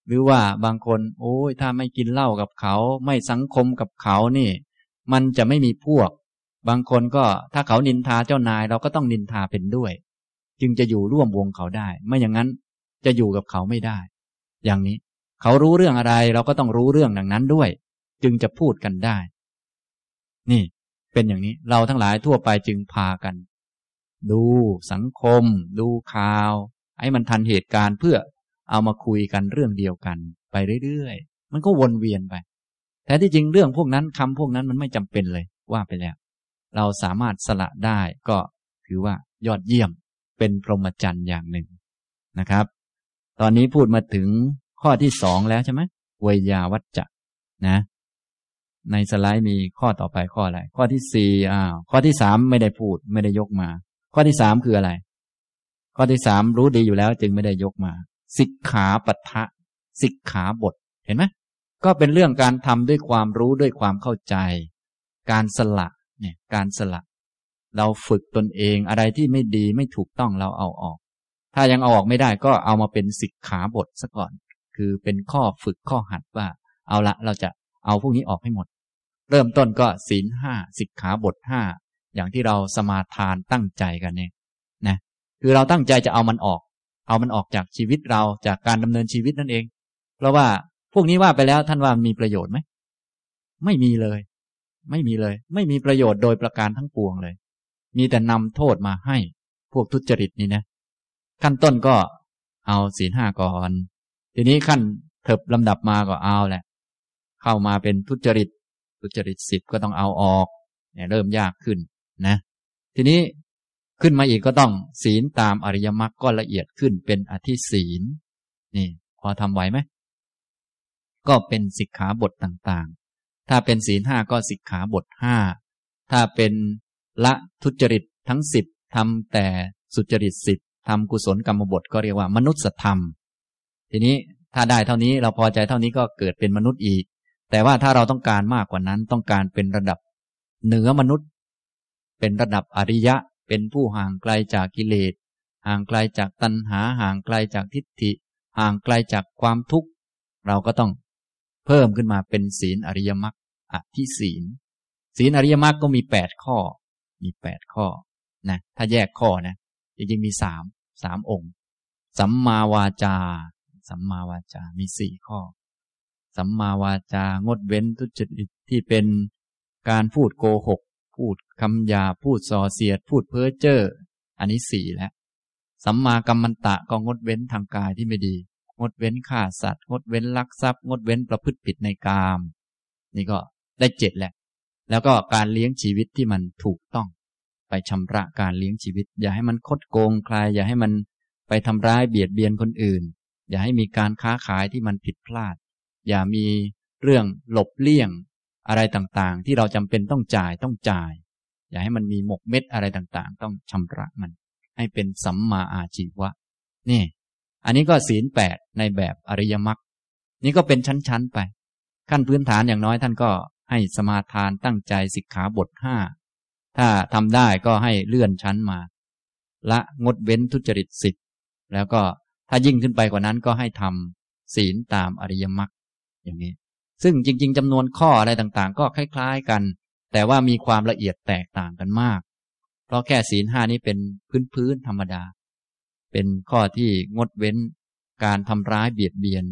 หรือว่าบางคน โอ้ยถ้าไม่กินเหล้ากับเขา ไม่สังคมกับเขานี่ มันจะไม่มีพวก บางคนก็ถ้าเขานินทาเจ้านาย เราก็ต้องนินทาเป็นด้วย จึงจะอยู่ร่วมวงเขาได้ ไม่อย่างนั้น จะอยู่กับเขาไม่ได้ อย่างนี้เขารู้เรื่องอะไรเราก็ต้องรู้เรื่องดังนั้นด้วย จึงจะพูดกันได้ นี่เป็นอย่างนี้เราทั้งหลายทั่วไปจึงพากัน ดูสังคม ดูข่าว ให้มันทันเหตุการณ์เพื่อเอามาคุยกันเรื่องเดียวกัน ไปเรื่อยๆ มันก็วนเวียนไป แต่ที่จริงเรื่องพวกนั้นคำพวกนั้นมันไม่จำเป็นเลยว่าไปแล้ว เราสามารถสละได้ก็ถือว่ายอดเยี่ยมเป็นพรหมจรรย์อย่างหนึ่งนะครับ ตอนนี้พูดมาถึงข้อที่สองแล้วใช่ไหมวยาวัจจะนะ ในสไลด์มีข้อต่อไปข้ออะไร ข้อที่สี่อ้าวข้อที่สามไม่ได้พูด ไม่ได้ยกมา ข้อที่สามคืออะไร ข้อที่สามรู้ดีอยู่แล้ว จึงไม่ได้ยกมา สิกขาปัทะสิกขาบท เห็นไหมก็เป็นเรื่องการทำด้วยความรู้ด้วยความเข้าใจ การสละเนี่ยการสละ เราฝึกตนเองอะไรที่ไม่ดีไม่ถูกต้องเราเอาออก ถ้ายังเอาออกไม่ได้ก็เอามาเป็นสิกขาบทซะก่อน คือเป็นข้อฝึกข้อหัดว่า เอาละเราจะเอาพวกนี้ออกให้หมด เริ่มต้นก็ศีลห้าสิกขาบทห้าอย่างที่เราสมาทานตั้งใจกันเนี่ยนะคือเราตั้งใจจะเอามันออก เอามันออกจากชีวิตเราจากการดำเนินชีวิตนั่นเอง เพราะว่าพวกนี้ว่าไปแล้วท่านว่ามีประโยชน์ไหมไม่มีเลย ไม่มีเลย ไม่มีประโยชน์โดยประการทั้งปวงเลย มีแต่นำโทษมาให้พวกทุจริตนี่นะ ขั้นต้นก็เอาศีลห้าก่อน ทีนี้ขั้นเถิบลำดับมาก็เอาแหละ เข้ามาเป็นทุจริต ทุจริตสิบก็ต้องเอาออกเนี่ยเริ่มยากขึ้นนะ ทีนี้ขึ้นมาอีกก็ต้องศีลตามอริยมรรคก็ละเอียดขึ้นเป็นอธิศีลนี่ พอทำไหวไหมก็เป็นสิกขาบทต่างๆ ถ้าเป็นศีลห้าก็สิกขาบทห้าถ้าเป็นละทุจริตทั้งสิบทำแต่สุจริตสิบ ทำกุศลกรรมบทก็เรียกว่ามนุษยธรรม ทีนี้ถ้าได้เท่านี้เราพอใจเท่านี้ก็เกิดเป็นมนุษย์อีก แต่ว่าถ้าเราต้องการมากกว่านั้นต้องการเป็นระดับเหนือมนุษย์ เป็นระดับอริยะ เป็นผู้ห่างไกลจากกิเลส ห่างไกลจากตัณหา ห่างไกลจากทิฏฐิ ห่างไกลจากความทุกข์ เราก็ต้องเพิ่มขึ้นมาเป็นศีลอริยมรรคอธิศีล ศีลอริยมรรคก็มีแปดข้อ มีแปดข้อนะถ้าแยกข้อนะจริงๆมีสาม สามองค์ สัมมาวาจา สัมมาวาจา มีสี่ข้อ สัมมาวาจา งดเว้นทุจริตที่เป็นการพูดโกหก พูดคำหยา พูดส่อเสียด พูดเพ้อเจ้อ อันนี้สี่แล้ว สัมมากัมมันตะก็งดเว้นทางกายที่ไม่ดี งดเว้นฆ่าสัตว์ งดเว้นลักทรัพย์ งดเว้นประพฤติผิดในกาม นี่ก็ได้เจ็ดแหละ แล้วก็การเลี้ยงชีวิตที่มันถูกต้อง ไปชำระการเลี้ยงชีวิต อย่าให้มันคดโกงใคร อย่าให้มันไปทำร้ายเบียดเบียนคนอื่น อย่าให้มีการค้าขายที่มันผิดพลาด อย่ามีเรื่องหลบเลี่ยงอะไรต่างๆ ที่เราจำเป็นต้องจ่ายต้องจ่าย อย่าให้มันมีหมกเม็ดอะไรต่างๆ ต้องชำระมัน ให้เป็นสัมมาอาชีวะนี่ อันนี้ก็ศีลแปดในแบบอริยมรรคนี่ก็เป็นชั้นๆไป ขั้นพื้นฐานอย่างน้อยท่านก็ให้สมาทานตั้งใจสิกขาบทห้า ถ้าทำได้ก็ให้เลื่อนชั้นมา ละงดเว้นทุจริตสิบแล้วก็ถ้ายิ่งขึ้นไปกว่านั้นก็ให้ทำศีลตามอริยมรรคอย่างนี้ ซึ่งจริง ๆจำนวนข้ออะไรต่างๆ ก็คล้าย ๆ กัน แต่ว่ามีความละเอียดแตกต่างกันมาก เพราะแค่ศีลห้านี้เป็นพื้นๆธรรมดา เป็นข้อที่งดเว้นการทำร้ายเบียดเบียน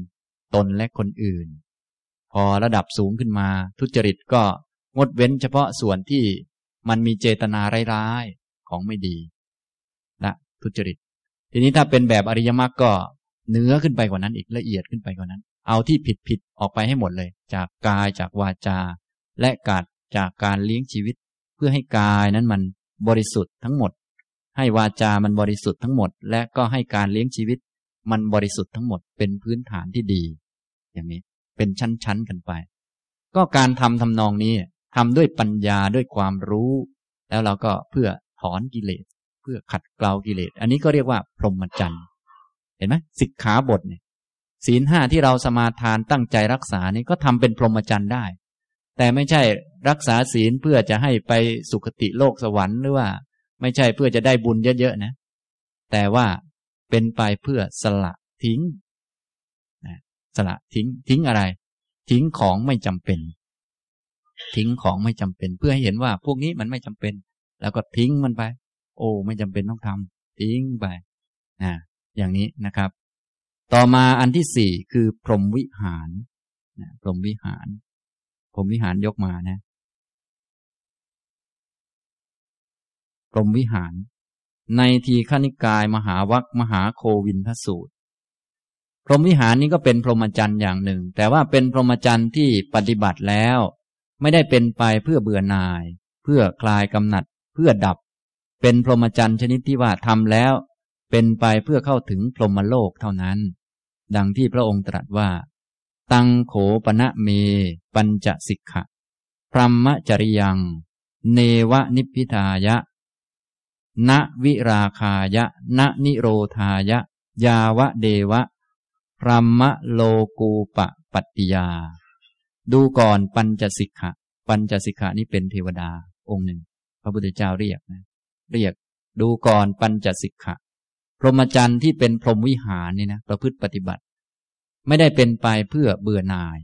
ตนและคนอื่น พอระดับสูงขึ้นมา ทุจริตก็งดเว้นเฉพาะส่วนที่ มันมีเจตนาร้ายๆของไม่ดีละทุจริต ทีนี้ถ้าเป็นแบบอริยมรรคก็เนื้อขึ้นไปกว่านั้นอีกละเอียดขึ้นไปกว่านั้น เอาที่ผิดผิดออกไปให้หมดเลย จากกายจากวาจา และกาดจากการเลี้ยงชีวิต เพื่อให้กายนั้นมันบริสุทธิ์ทั้งหมด ให้วาจามันบริสุทธิ์ทั้งหมด และก็ให้การเลี้ยงชีวิต มันบริสุทธิ์ทั้งหมดเป็นพื้นฐานที่ดี อย่างนี้เป็นชั้นๆกันไป ก็การทำทำนองนี้ ทำด้วยปัญญาด้วยความรู้ แล้วเราก็เพื่อถอนกิเลส เพื่อขัดเกลากิเลส อันนี้ก็เรียกว่าพรหมจรรย์เห็นไหมสิกขาบทเนี่ยศีลห้าที่เราสมาทานตั้งใจรักษานี่ก็ทำเป็นพรหมจรรย์ได้ แต่ไม่ใช่รักษาศีลเพื่อจะให้ไปสุคติโลกสวรรค์หรือว่า ไม่ใช่เพื่อจะได้บุญเยอะๆนะ แต่ว่าเป็นไปเพื่อสละทิ้งสละทิ้งทิ้งอะไร ทิ้งของไม่จำเป็น ทิ้งของไม่จำเป็น เพื่อให้เห็นว่าพวกนี้มันไม่จำเป็น แล้วก็ทิ้งมันไป โอ้ไม่จำเป็นต้องทำทิ้งไปนะอย่างนี้นะครับ ต่อมาอันที่สี่คือพรหมวิหารนะพรหมวิหารพรหมวิหารยกมานะพรหมวิหาร ในทีฆนิกายมหาวัคมหาโควินทสูตร พรหมวิหารนี้ก็เป็นพรหมจรรย์อย่างหนึ่ง แต่ว่าเป็นพรหมจรรย์ที่ปฏิบัติแล้ว ไม่ได้เป็นไปเพื่อเบื่อหน่าย เพื่อคลายกำหนัด เพื่อดับ เป็นพรหมจรรย์ชนิดที่ว่าทำแล้ว เป็นไปเพื่อเข้าถึงพรหมโลกเท่านั้น ดังที่พระองค์ตรัสว่า ตังโขปณะเม ปัญจสิกขะพรหมจริยัง เนวนิพิทายะ ณวิราคายะ ณนิโรธายะ ยาวะเดวะพรหมโลกูปะปัตติยา ดูก่อนปัญจสิกขะ ปัญจสิกขานี้เป็นเทวดาองค์หนึ่ง พระพุทธเจ้าเรียกนะ เรียกดูก่อนปัญจสิกขะ พรหมจรรย์ที่เป็นพรหมวิหารนี่นะประพฤติปฏิบัติ ไม่ได้เป็นไปเพื่อเบื่อหน่าย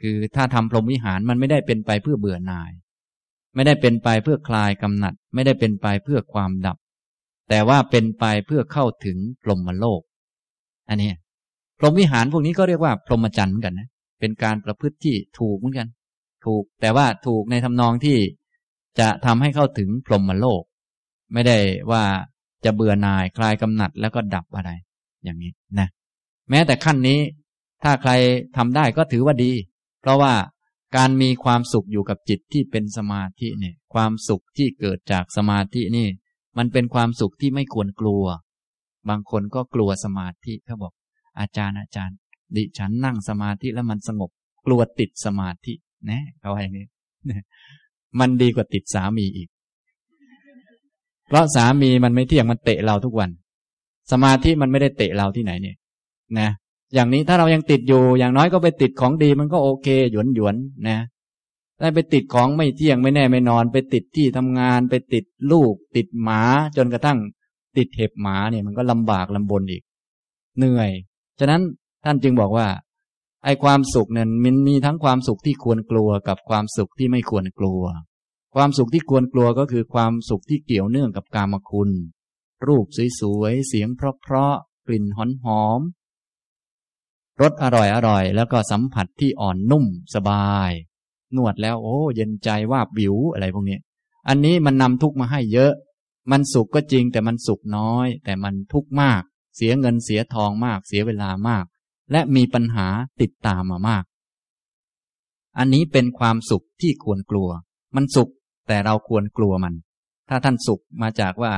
คือถ้าทำพรหมวิหารมันไม่ได้เป็นไปเพื่อเบื่อหน่าย ไม่ได้เป็นไปเพื่อคลายกำหนัด ไม่ได้เป็นไปเพื่อความดับ แต่ว่าเป็นไปเพื่อเข้าถึงพรหมโลก อันนี้พรหมวิหารพวกนี้ก็เรียกว่าพรหมจรรย์เหมือนกันนะ เป็นการประพฤติที่ถูกเหมือนกัน ถูกแต่ว่าถูกในทำนองที่จะทำให้เข้าถึงพรหมโลก ไม่ได้ว่าจะเบื่อหน่ายคลายกำหนัดแล้วก็ดับอะไร อย่างนี้นะแม้แต่ขั้นนี้ ถ้าใครทำได้ก็ถือว่าดี เพราะว่าการมีความสุขอยู่กับจิตที่เป็นสมาธิเนี่ย ความสุขที่เกิดจากสมาธินี่ มันเป็นความสุขที่ไม่ควรกลัว บางคนก็กลัวสมาธิเขาบอก อาจารย์อาจารย์ ดิฉันนั่งสมาธิแล้วมันสงบ กลัวติดสมาธินะเขาว่าอย่างนี้มันดีกว่าติดสามีอีก เพราะสามีมันไม่เที่ยงมันเตะเราทุกวัน สมาธิมันไม่ได้เตะเราที่ไหนเนี่ยนะอย่างนี้ถ้าเรายังติดอยู่ อย่างน้อยก็ไปติดของดีมันก็โอเค หยวนหยวนนะได้ไปติดของไม่เที่ยงไม่แน่ไม่นอน ไปติดที่ทำงาน ไปติดลูก ติดหมา จนกระทั่ง ติดเห็บหมาเนี่ยมันก็ลำบากลำบนอีก เหนื่อย ฉะนั้น ท่านจึงบอกว่า ไอ้ความสุขเนี่ยมันมีทั้งความสุขที่ควรกลัวกับความสุขที่ไม่ควรกลัว ความสุขที่ควรกลัวก็คือความสุขที่เกี่ยวเนื่องกับกามคุณ รูปสวยๆเสียงเพราะๆกลิ่นหอมหอมรสอร่อยอร่อย แล้วก็สัมผัสที่อ่อนนุ่มสบาย นวดแล้วโอ้ เย็นใจว่าบิวอะไรพวกนี้อันนี้มันนำทุกมาให้เยอะ มันสุขก็จริงแต่มันสุขน้อย แต่มันทุกข์มาก เสียเงินเสียทองมาก เสียเวลามาก และมีปัญหาติดตามมามาก อันนี้เป็นความสุขที่ควรกลัว มันสุขแต่เราควรกลัวมัน ถ้าท่านสุขมาจากว่า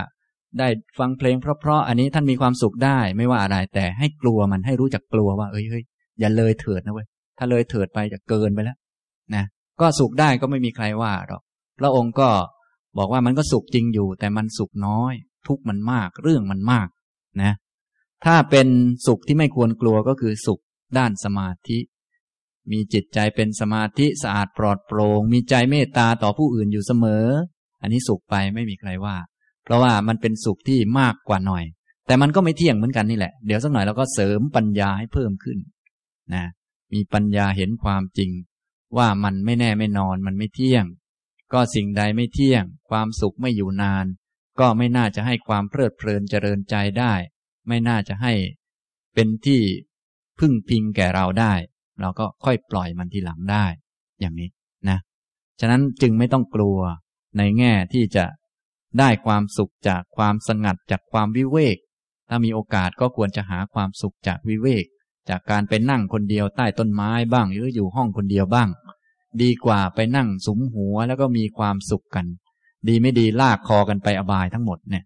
ได้ฟังเพลงเพราะๆอันนี้ท่านมีความสุขได้ไม่ว่าอะไร แต่ให้กลัวมันให้รู้จักกลัวว่าเอ้ยเฮ้ยอย่าเลยเถิดนะเว้ยถ้าเลยเถิดไปจะเกินไปแล้วนะก็สุขได้ก็ไม่มีใครว่าหรอกพระองค์ก็บอกว่ามันก็สุขจริงอยู่ แต่มันสุขน้อย ทุกมันมากเรื่องมันมากนะ ถ้าเป็นสุขที่ไม่ควรกลัวก็คือสุขด้านสมาธิ มีจิตใจเป็นสมาธิสะอาดปลอดโปร่งมีใจเมตตาต่อผู้อื่นอยู่เสมอ อันนี้สุขไปไม่มีใครว่า เพราะว่ามันเป็นสุขที่มากกว่าหน่อย แต่มันก็ไม่เที่ยงเหมือนกันนี่แหละ เดี๋ยวสักหน่อยเราก็เสริมปัญญาให้เพิ่มขึ้นนะมีปัญญาเห็นความจริง ว่ามันไม่แน่ไม่นอนมันไม่เที่ยง ก็สิ่งใดไม่เที่ยง ความสุขไม่อยู่นาน ก็ไม่น่าจะให้ความเพลิดเพลินเจริญใจได้ ไม่น่าจะให้เป็นที่พึ่งพิงแก่เราได้ เราก็ค่อยปล่อยมันทีหลังได้ อย่างนี้นะ ฉะนั้นจึงไม่ต้องกลัวในแง่ที่จะได้ความสุขจากความสงัดจากความวิเวก ถ้ามีโอกาสก็ควรจะหาความสุขจากวิเวก จากการไปนั่งคนเดียวใต้ต้นไม้บ้าง หรืออยู่ห้องคนเดียวบ้าง ดีกว่าไปนั่งสุมหัวแล้วก็มีความสุขกัน ดีไม่ดีลากคอกันไปอบายทั้งหมดเนี่ย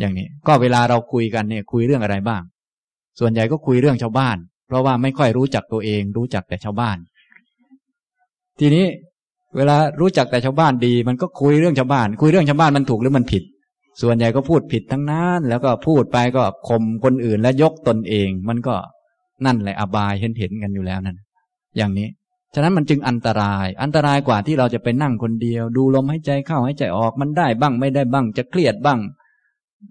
อย่างนี้ ก็เวลาเราคุยกันเนี่ยคุยเรื่องอะไรบ้าง ส่วนใหญ่ก็คุยเรื่องชาวบ้าน เพราะว่าไม่ค่อยรู้จักตัวเอง รู้จักแต่ชาวบ้าน ทีนี้เวลารู้จักแต่ชาวบ้านดี มันก็คุยเรื่องชาวบ้าน คุยเรื่องชาวบ้านมันถูกหรือมันผิด ส่วนใหญ่ก็พูดผิดทั้งนั้นแล้วก็พูดไปก็ข่มคนอื่นและยกตนเอง มันก็นั่นแหละอบายเห็นเห็นกันอยู่แล้วนั่นอย่างนี้ฉะนั้นมันจึงอันตราย อันตรายกว่าที่เราจะไปนั่งคนเดียว ดูลมหายใจเข้าหายใจออก มันได้บ้างไม่ได้บ้าง จะเครียดบ้าง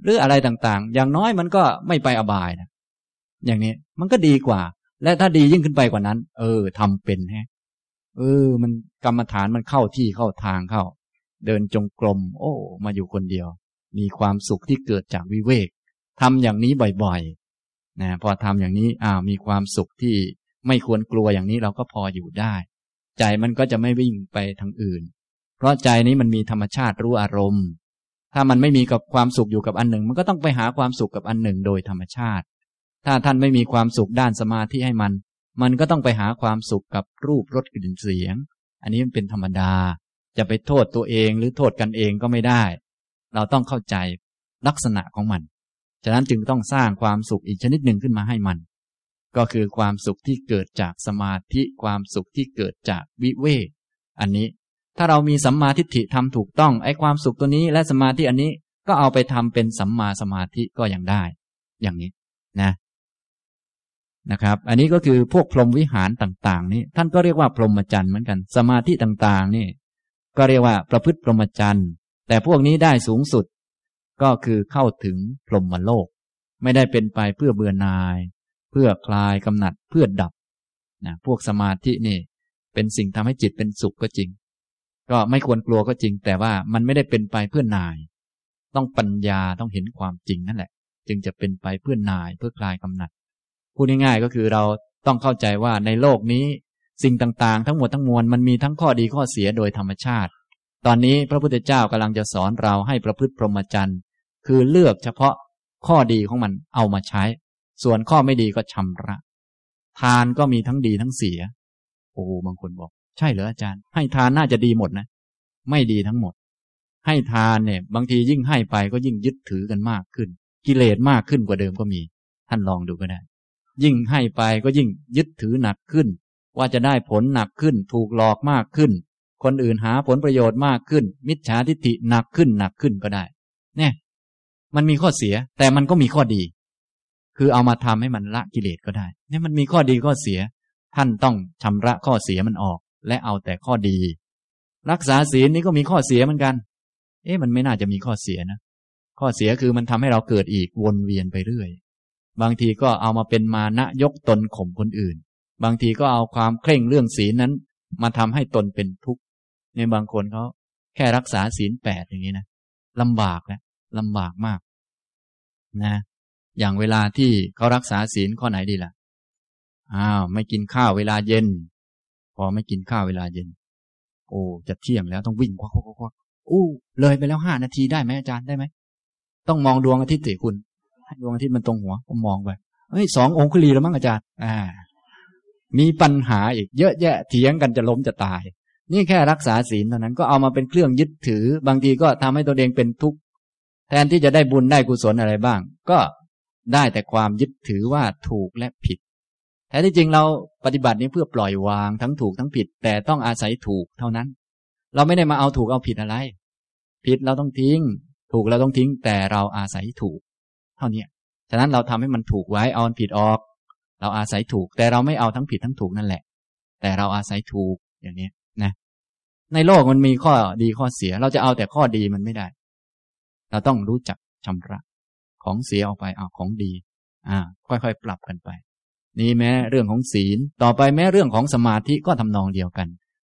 หรืออะไรต่างๆ อย่างน้อยมันก็ไม่ไปอบายนะอย่างนี้มันก็ดีกว่า และถ้าดียิ่งขึ้นไปกว่านั้น เออทำเป็นฮะเออ มันกรรมฐานมันเข้าที่เข้าทางเข้า เดินจงกรม โอ้ มาอยู่คนเดียว มีความสุขที่เกิดจากวิเวกทำอย่างนี้บ่อยๆนะพอทำอย่างนี้อ้าวมีความสุขที่ไม่ควรกลัวอย่างนี้เราก็พออยู่ได้ ใจมันก็จะไม่วิ่งไปทางอื่น เพราะใจนี้มันมีธรรมชาติรู้อารมณ์ ถ้ามันไม่มีกับความสุขอยู่กับอันหนึ่ง มันก็ต้องไปหาความสุขกับอันหนึ่งโดยธรรมชาติ ถ้าท่านไม่มีความสุขด้านสมาธิให้มัน มันก็ต้องไปหาความสุขกับรูปรสกลิ่นเสียง อันนี้มันเป็นธรรมดา จะไปโทษตัวเองหรือโทษกันเองก็ไม่ได้ เราต้องเข้าใจลักษณะของมัน ฉะนั้นจึงต้องสร้างความสุขอีกชนิดหนึ่งขึ้นมาให้มัน ก็คือความสุขที่เกิดจากสมาธิ ความสุขที่เกิดจากวิเวก อันนี้ ถ้าเรามีสัมมาทิฏฐิทำถูกต้องไอ้ความสุขตัวนี้และสมาธิอันนี้ก็เอาไปทำเป็นสัมมาสมาธิก็ยังได้ อย่างนี้นะนะครับ อันนี้ก็คือพวกพรหมวิหารต่างๆ นี่ท่านก็เรียกว่าพรหมจรรย์เหมือนกัน สมาธิต่างๆ นี่ ก็เรียกว่าประพฤติพรหมจรรย์แต่พวกนี้ได้สูงสุด ก็คือเข้าถึงพรหมโลก ไม่ได้เป็นไปเพื่อเบื่อนาย เพื่อคลายกำหนัดเพื่อดับนะพวกสมาธินี่ เป็นสิ่งทำให้จิตเป็นสุขก็จริง ก็ไม่ควรกลัวก็จริง แต่ว่ามันไม่ได้เป็นไปเพื่อนาย ต้องปัญญาต้องเห็นความจริงนั่นแหละ จึงจะเป็นไปเพื่อนายเพื่อคลายกำหนัดพูดง่ายๆก็คือเราต้องเข้าใจว่าในโลกนี้ สิ่งต่างๆ ทั้งหมดทั้งมวลมันมีทั้งข้อดีข้อเสียโดยธรรมชาติ ตอนนี้พระพุทธเจ้ากำลังจะสอนเราให้ประพฤติพรหมจรรย์ คือเลือกเฉพาะข้อดีของมันเอามาใช้ ส่วนข้อไม่ดีก็ชำระ ทานก็มีทั้งดีทั้งเสีย โอ้บางคนบอก ใช่เหรออาจารย์ ให้ทานน่าจะดีหมดนะ ไม่ดีทั้งหมด ให้ทานเนี่ย บางทียิ่งให้ไปก็ยิ่งยึดถือกันมากขึ้น กิเลสมากขึ้นกว่าเดิมก็มี ท่านลองดูก็ได้ ยิ่งให้ไปก็ยิ่งยึดถือหนักขึ้น ว่าจะได้ผลหนักขึ้น ถูกหลอกมากขึ้น คนอื่นหาผลประโยชน์มากขึ้น มิจฉาทิฏฐิหนักขึ้นหนักขึ้นก็ได้ เนี่ย มันมีข้อเสียแต่มันก็มีข้อดี คือเอามาทำให้มันละกิเลสก็ได้ เนี่ยมันมีข้อดีข้อเสียท่านต้องชำระข้อเสียมันออก และเอาแต่ข้อดี รักษาศีลนี่ก็มีข้อเสียเหมือนกัน เอ๊ะมันไม่น่าจะมีข้อเสียนะ ข้อเสียคือมันทำให้เราเกิดอีกวนเวียนไปเรื่อย บางทีก็เอามาเป็นมานะยกตนข่มคนอื่น บางทีก็เอาความเคร่งเรื่องศีลนั้น มาทำให้ตนเป็นทุกข์ในบางคนเขาแค่รักษาศีลแปดอย่างนี้นะลำบากนะลำบากมาก นะ อย่างเวลาที่เขารักษาศีลข้อไหนดีล่ะอ้าวไม่กินข้าวเวลาเย็น พอไม่กินข้าวเวลาเย็น โอ้จะเที่ยงแล้วต้องวิ่งควักควักควักอู้เลยไปแล้วห้านาทีได้ไหมอาจารย์ได้ไหมต้องมองดวงอาทิตย์สิคุณดวงอาทิตย์มันตรงหัวผมมองไปเฮ้ยสององคุลีแล้วมั้งอาจารย์ อ่า มีปัญหาอีกเยอะแยะเถียงกันจะล้มจะตาย นี่แค่รักษาศีลเท่านั้นก็เอามาเป็นเครื่องยึดถือ บางทีก็ทำให้ตัวเองเป็นทุกข์แทนที่จะได้บุญได้กุศลอะไรบ้าง ก็ได้แต่ความยึดถือว่าถูกและผิด แท้ที่จริงเราปฏิบัตินี้เพื่อปล่อยวางทั้งถูกทั้งผิด แต่ต้องอาศัยถูกเท่านั้น เราไม่ได้มาเอาถูกเอาผิดอะไร ผิดเราต้องทิ้ง ถูกเราต้องทิ้ง แต่เราอาศัยถูก เท่านี้ฉะนั้นเราทำให้มันถูกไว้เอาผิดออก เราอาศัยถูก แต่เราไม่เอาทั้งผิดทั้งถูกนั่นแหละ แต่เราอาศัยถูกอย่างนี้นะในโลกมันมีข้อดีข้อเสีย เราจะเอาแต่ข้อดีมันไม่ได้ เราต้องรู้จักชำระ ของเสียออกไปเอาของดี อ่า ค่อยๆ ปรับกันไป นี่แม้เรื่องของศีล ต่อไปแม้เรื่องของสมาธิก็ทำนองเดียวกัน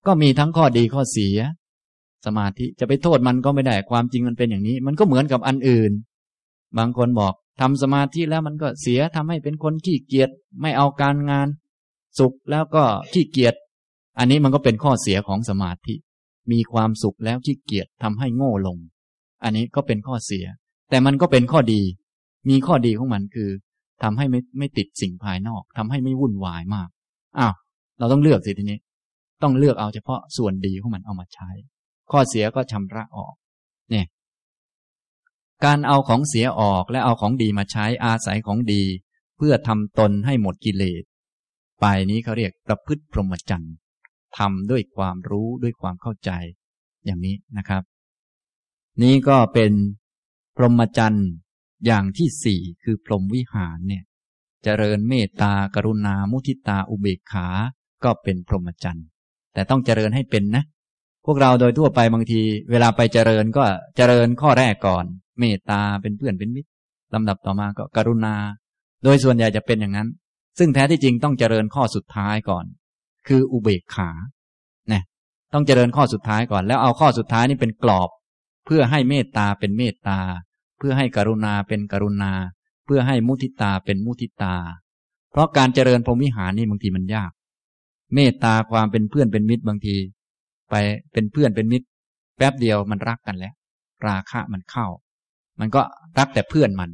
ก็มีทั้งข้อดีข้อเสีย สมาธิจะไปโทษมันก็ไม่ได้ความจริงมันเป็นอย่างนี้ มันก็เหมือนกับอันอื่น บางคนบอกทำสมาธิแล้วมันก็เสียทำให้เป็นคนขี้เกียจไม่เอาการงาน สุขแล้วก็ขี้เกียจอันนี้มันก็เป็นข้อเสียของสมาธิ มีความสุขแล้วขี้เกียจทำให้โง่ลง อันนี้ก็เป็นข้อเสีย แต่มันก็เป็นข้อดี มีข้อดีของมันคือ ทำให้ไม่ไม่ติดสิ่งภายนอกทำให้ไม่วุ่นวายมาก อ้าว เราต้องเลือกสิทีนี้ ต้องเลือกเอาเฉพาะส่วนดีของมันเอามาใช้ ข้อเสียก็ชำระออก เนี่ย การเอาของเสียออกและเอาของดีมาใช้อาศัยของดี เพื่อทำตนให้หมดกิเลสไปนี้เขาเรียกประพฤติพรหมจรรย์ทำด้วยความรู้ด้วยความเข้าใจ อย่างนี้นะครับ นี้ก็เป็นพรหมจรรย์ อย่างที่สี่คือพรหมวิหารเนี่ยจเจริญเมตตากรุณามุทิตาอุเบกขา ก็เป็นพรหมจรรย์ แต่ต้องเจริญให้เป็นนะ พวกเราโดยทั่วไปบางที เวลาไปเจริญก็เจริญข้อแรกก่อน เมตตาเป็นเพื่อนเป็นมิตรลำดับต่อมาก็กรุณา โดยส่วนใหญ่จะเป็นอย่างนั้น ซึ่งแท้ที่จริงต้องเจริญข้อสุดท้ายก่อน คืออุเบกขาเนี่ยต้องเจริญข้อสุดท้ายก่อน แล้วเอาข้อสุดท้ายนี่เป็นกรอบ เพื่อให้เมตตาเป็นเมตตา เพื่อให้กรุณาเป็นกรุณา เพื่อให้มุทิตาเป็นมุทิตา เพราะการเจริญพรหมวิหารนี่บางทีมันยาก เมตตาความเป็นเพื่อนเป็นมิตรบางที ไปเป็นเพื่อนเป็นมิตร แป๊บเดียวมันรักกันแล้ว ราคะมันเข้า มันก็รักแต่เพื่อนมัน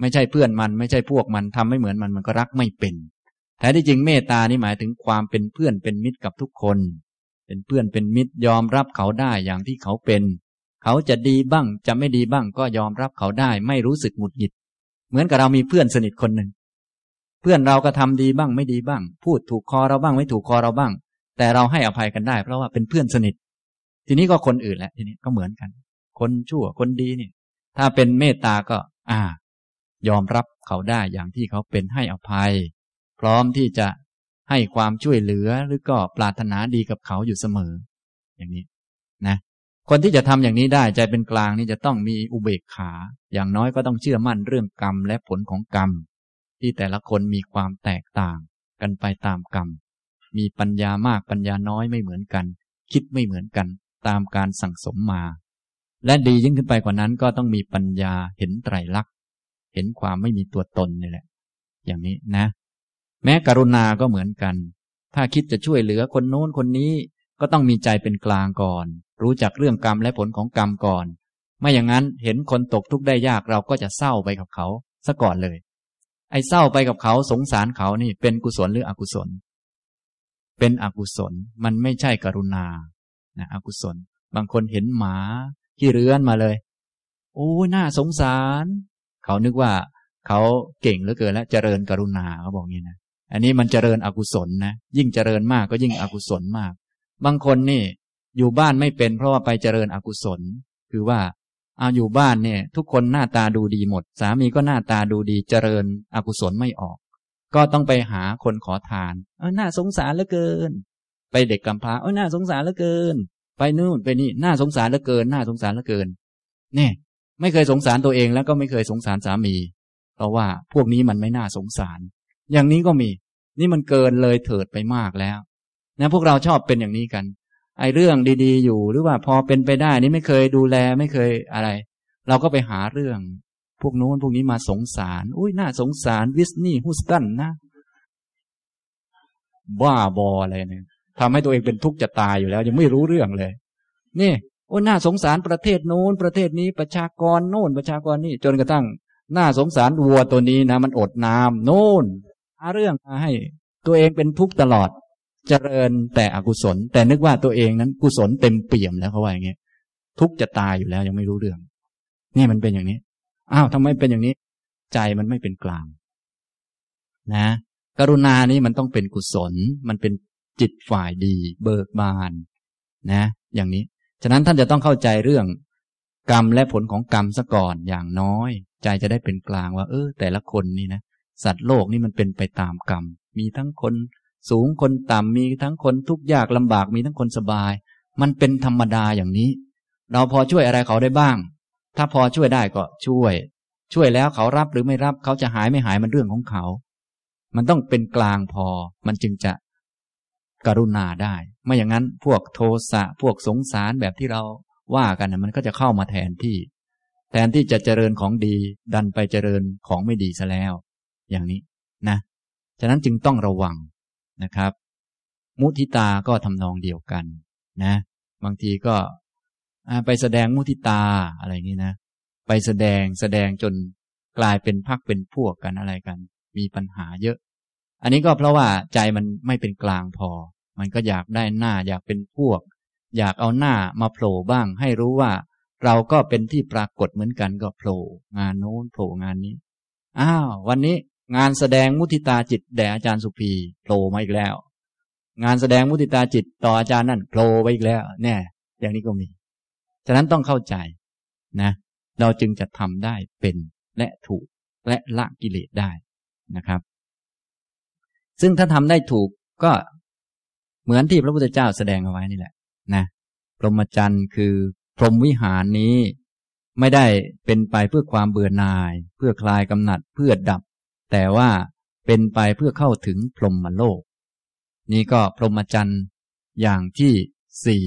ไม่ใช่เพื่อนมัน ไม่ใช่พวกมันทำไม่เหมือนมันมันก็รักไม่เป็นแท้ที่จริงเมตตานี่หมายถึงความเป็นเพื่อนเป็นมิตรกับทุกคน เป็นเพื่อนเป็นมิตรยอมรับเขาได้อย่างที่เขาเป็น เขาจะดีบ้างจะไม่ดีบ้างก็ยอมรับเขาได้ ไม่รู้สึกหงุดหงิด เหมือนกับเรามีเพื่อนสนิทคนหนึ่ง เพื่อนเราก็ทำดีบ้างไม่ดีบ้าง พูดถูกคอเราบ้างไม่ถูกคอเราบ้าง แต่เราให้อภัยกันได้ เพราะว่าเป็นเพื่อนสนิท ทีนี้ก็คนอื่นแหละทีนี้ก็เหมือนกัน คนชั่วคนดีเนี่ย ถ้าเป็นเมตตาก็ อ่า ยอมรับเขาได้อย่างที่เขาเป็นให้อภัย พร้อมที่จะให้ความช่วยเหลือหรือก็ปรารถนาดีกับเขาอยู่เสมอ อย่างนี้ คนที่จะทำอย่างนี้ได้ใจเป็นกลางนี่จะต้องมีอุเบกขา อย่างน้อยก็ต้องเชื่อมั่นเรื่องกรรมและผลของกรรม ที่แต่ละคนมีความแตกต่างกันไปตามกรรม มีปัญญามากปัญญาน้อยไม่เหมือนกัน คิดไม่เหมือนกันตามการสั่งสมมา และดียิ่งขึ้นไปกว่านั้นก็ต้องมีปัญญาเห็นไตรลักษณ์ เห็นความไม่มีตัวตนนี่แหละ อย่างนี้นะ แม้กรุณาก็เหมือนกัน ถ้าคิดจะช่วยเหลือคนโน้นคนนี้ก็ต้องมีใจเป็นกลางก่อน รู้จักเรื่องกรรมและผลของกรรมก่อน ไม่อย่างนั้นเห็นคนตกทุกข์ได้ยากเราก็จะเศร้าไปกับเขาซะก่อนเลย ไอ้เศร้าไปกับเขาสงสารเขานี่เป็นกุศลหรืออกุศล เป็นอกุศลมันไม่ใช่กรุณานะอกุศล บางคนเห็นหมาขี้เรือนมาเลย โอ้หน่าสงสาร เขานึกว่าเขาเก่งเหลือเกินแล้วเจริญกรุณาเขาบอกงี้นะอันนี้มันเจริญอกุศลนะยิ่งเจริญมากก็ยิ่งอกุศลมาก บางคนนี่ อยู่บ้านไม่เป็นเพราะว่าไปเจริญอกุศล คือว่าเอาอยู่บ้านเนี่ย ทุกคนหน้าตาดูดีหมด สามีก็หน้าตาดูดีเจริญอกุศลไม่ออก ก็ต้องไปหาคนขอทานเออน่าสงสารเหลือเกิน ไปเด็กกำพร้าเออน่าสงสารเหลือเกิน ไปนู่นไปนี่น่าสงสารเหลือเกิน น่าสงสารเหลือเกินเนี่ยไม่เคยสงสารตัวเองแล้วก็ไม่เคยสงสารสามี เพราะว่าพวกนี้มันไม่น่าสงสาร อย่างนี้ก็มี นี่มันเกินเลยเถิดไปมากแล้วนะพวกเราชอบเป็นอย่างนี้กัน ไอ้เรื่องดีๆ อยู่หรือว่าพอเป็นไปได้นี่ไม่เคยดูแลไม่เคยอะไร เราก็ไปหาเรื่อง พวกโน้นพวกนี้มาสงสาร อุ้ยน่าสงสารวิสนี่ฮุสตันนะบ้าบออะไรเนี่ยทำให้ตัวเองเป็นทุกข์จะตายอยู่แล้ว ยังไม่รู้เรื่องเลย นี่โอ้น่าสงสารประเทศโน้นประเทศนี้ประชากรโน้นประชากรนี่ จนกระทั่งน่าสงสารวัวตัวนี้นะ มันอดน้ำโน้นหาเรื่องมาให้ ตัวเองเป็นทุกข์ตลอด เจริญแต่อกุศล แต่นึกว่าตัวเองนั้นกุศลเต็มเปี่ยมแล้วเขาว่าอย่างเงี้ยทุกจะตายอยู่แล้วยังไม่รู้เรื่อง นี่มันเป็นอย่างนี้อ้าวทำไมเป็นอย่างนี้ ใจมันไม่เป็นกลาง นะ กรุณานี้มันต้องเป็นกุศล มันเป็นจิตฝ่ายดี เบิกบาน นะ อย่างนี้ ฉะนั้นท่านจะต้องเข้าใจเรื่อง กรรมและผลของกรรมซะก่อนอย่างน้อย ใจจะได้เป็นกลางว่า เออ แต่ละคนนี่นะสัตว์โลกนี่มันเป็นไปตามกรรม มีทั้งคน สูงคนต่ำมีทั้งคนทุกข์ยากลำบากมีทั้งคนสบาย มันเป็นธรรมดาอย่างนี้ เราพอช่วยอะไรเขาได้บ้าง ถ้าพอช่วยได้ก็ช่วย ช่วยแล้วเขารับหรือไม่รับเขาจะหายไม่หายมันเรื่องของเขา มันต้องเป็นกลางพอ มันจึงจะกรุณาได้ ไม่อย่างนั้นพวกโทสะพวกสงสารแบบที่เราว่ากันนะมันก็จะเข้ามาแทนที่ แทนที่จะเจริญของดี ดันไปเจริญของไม่ดีซะแล้ว อย่างนี้นะ ฉะนั้นจึงต้องระวัง นะครับ มุทิตาก็ทำนองเดียวกันนะ บางทีก็ไปแสดงมุทิตาอะไรอย่างนี้นะ ไปแสดงแสดงจนกลายเป็นพักเป็นพวกกันอะไรกัน มีปัญหาเยอะ อันนี้ก็เพราะว่าใจมันไม่เป็นกลางพอ มันก็อยากได้หน้าอยากเป็นพวก อยากเอาหน้ามาโผล่บ้าง ให้รู้ว่าเราก็เป็นที่ปรากฏเหมือนกันก็โผล่งานโน้นโผล่งานนี้ อ้าว วันนี้ งานแสดงมุทิตาจิตแด่อาจารย์สุภีโผล่มาอีกแล้ว งานแสดงมุทิตาจิตต่ออาจารย์นั่นโผล่ไปอีกแล้วแน่อย่างนี้ก็มี ฉะนั้นต้องเข้าใจนะ เราจึงจะทำได้เป็นและถูกและละกิเลสได้นะครับ ซึ่งถ้าทำได้ถูกก็เหมือนที่พระพุทธเจ้าแสดงเอาไว้นี่แหละ นะพรหมจรรย์คือพรหมวิหารนี้ ไม่ได้เป็นไปเพื่อความเบื่อหน่าย เพื่อคลายกำหนัด เพื่อดับ แต่ว่าเป็นไปเพื่อเข้าถึงพรหมโลก นี่ก็พรหมจรรย์อย่างที่สี่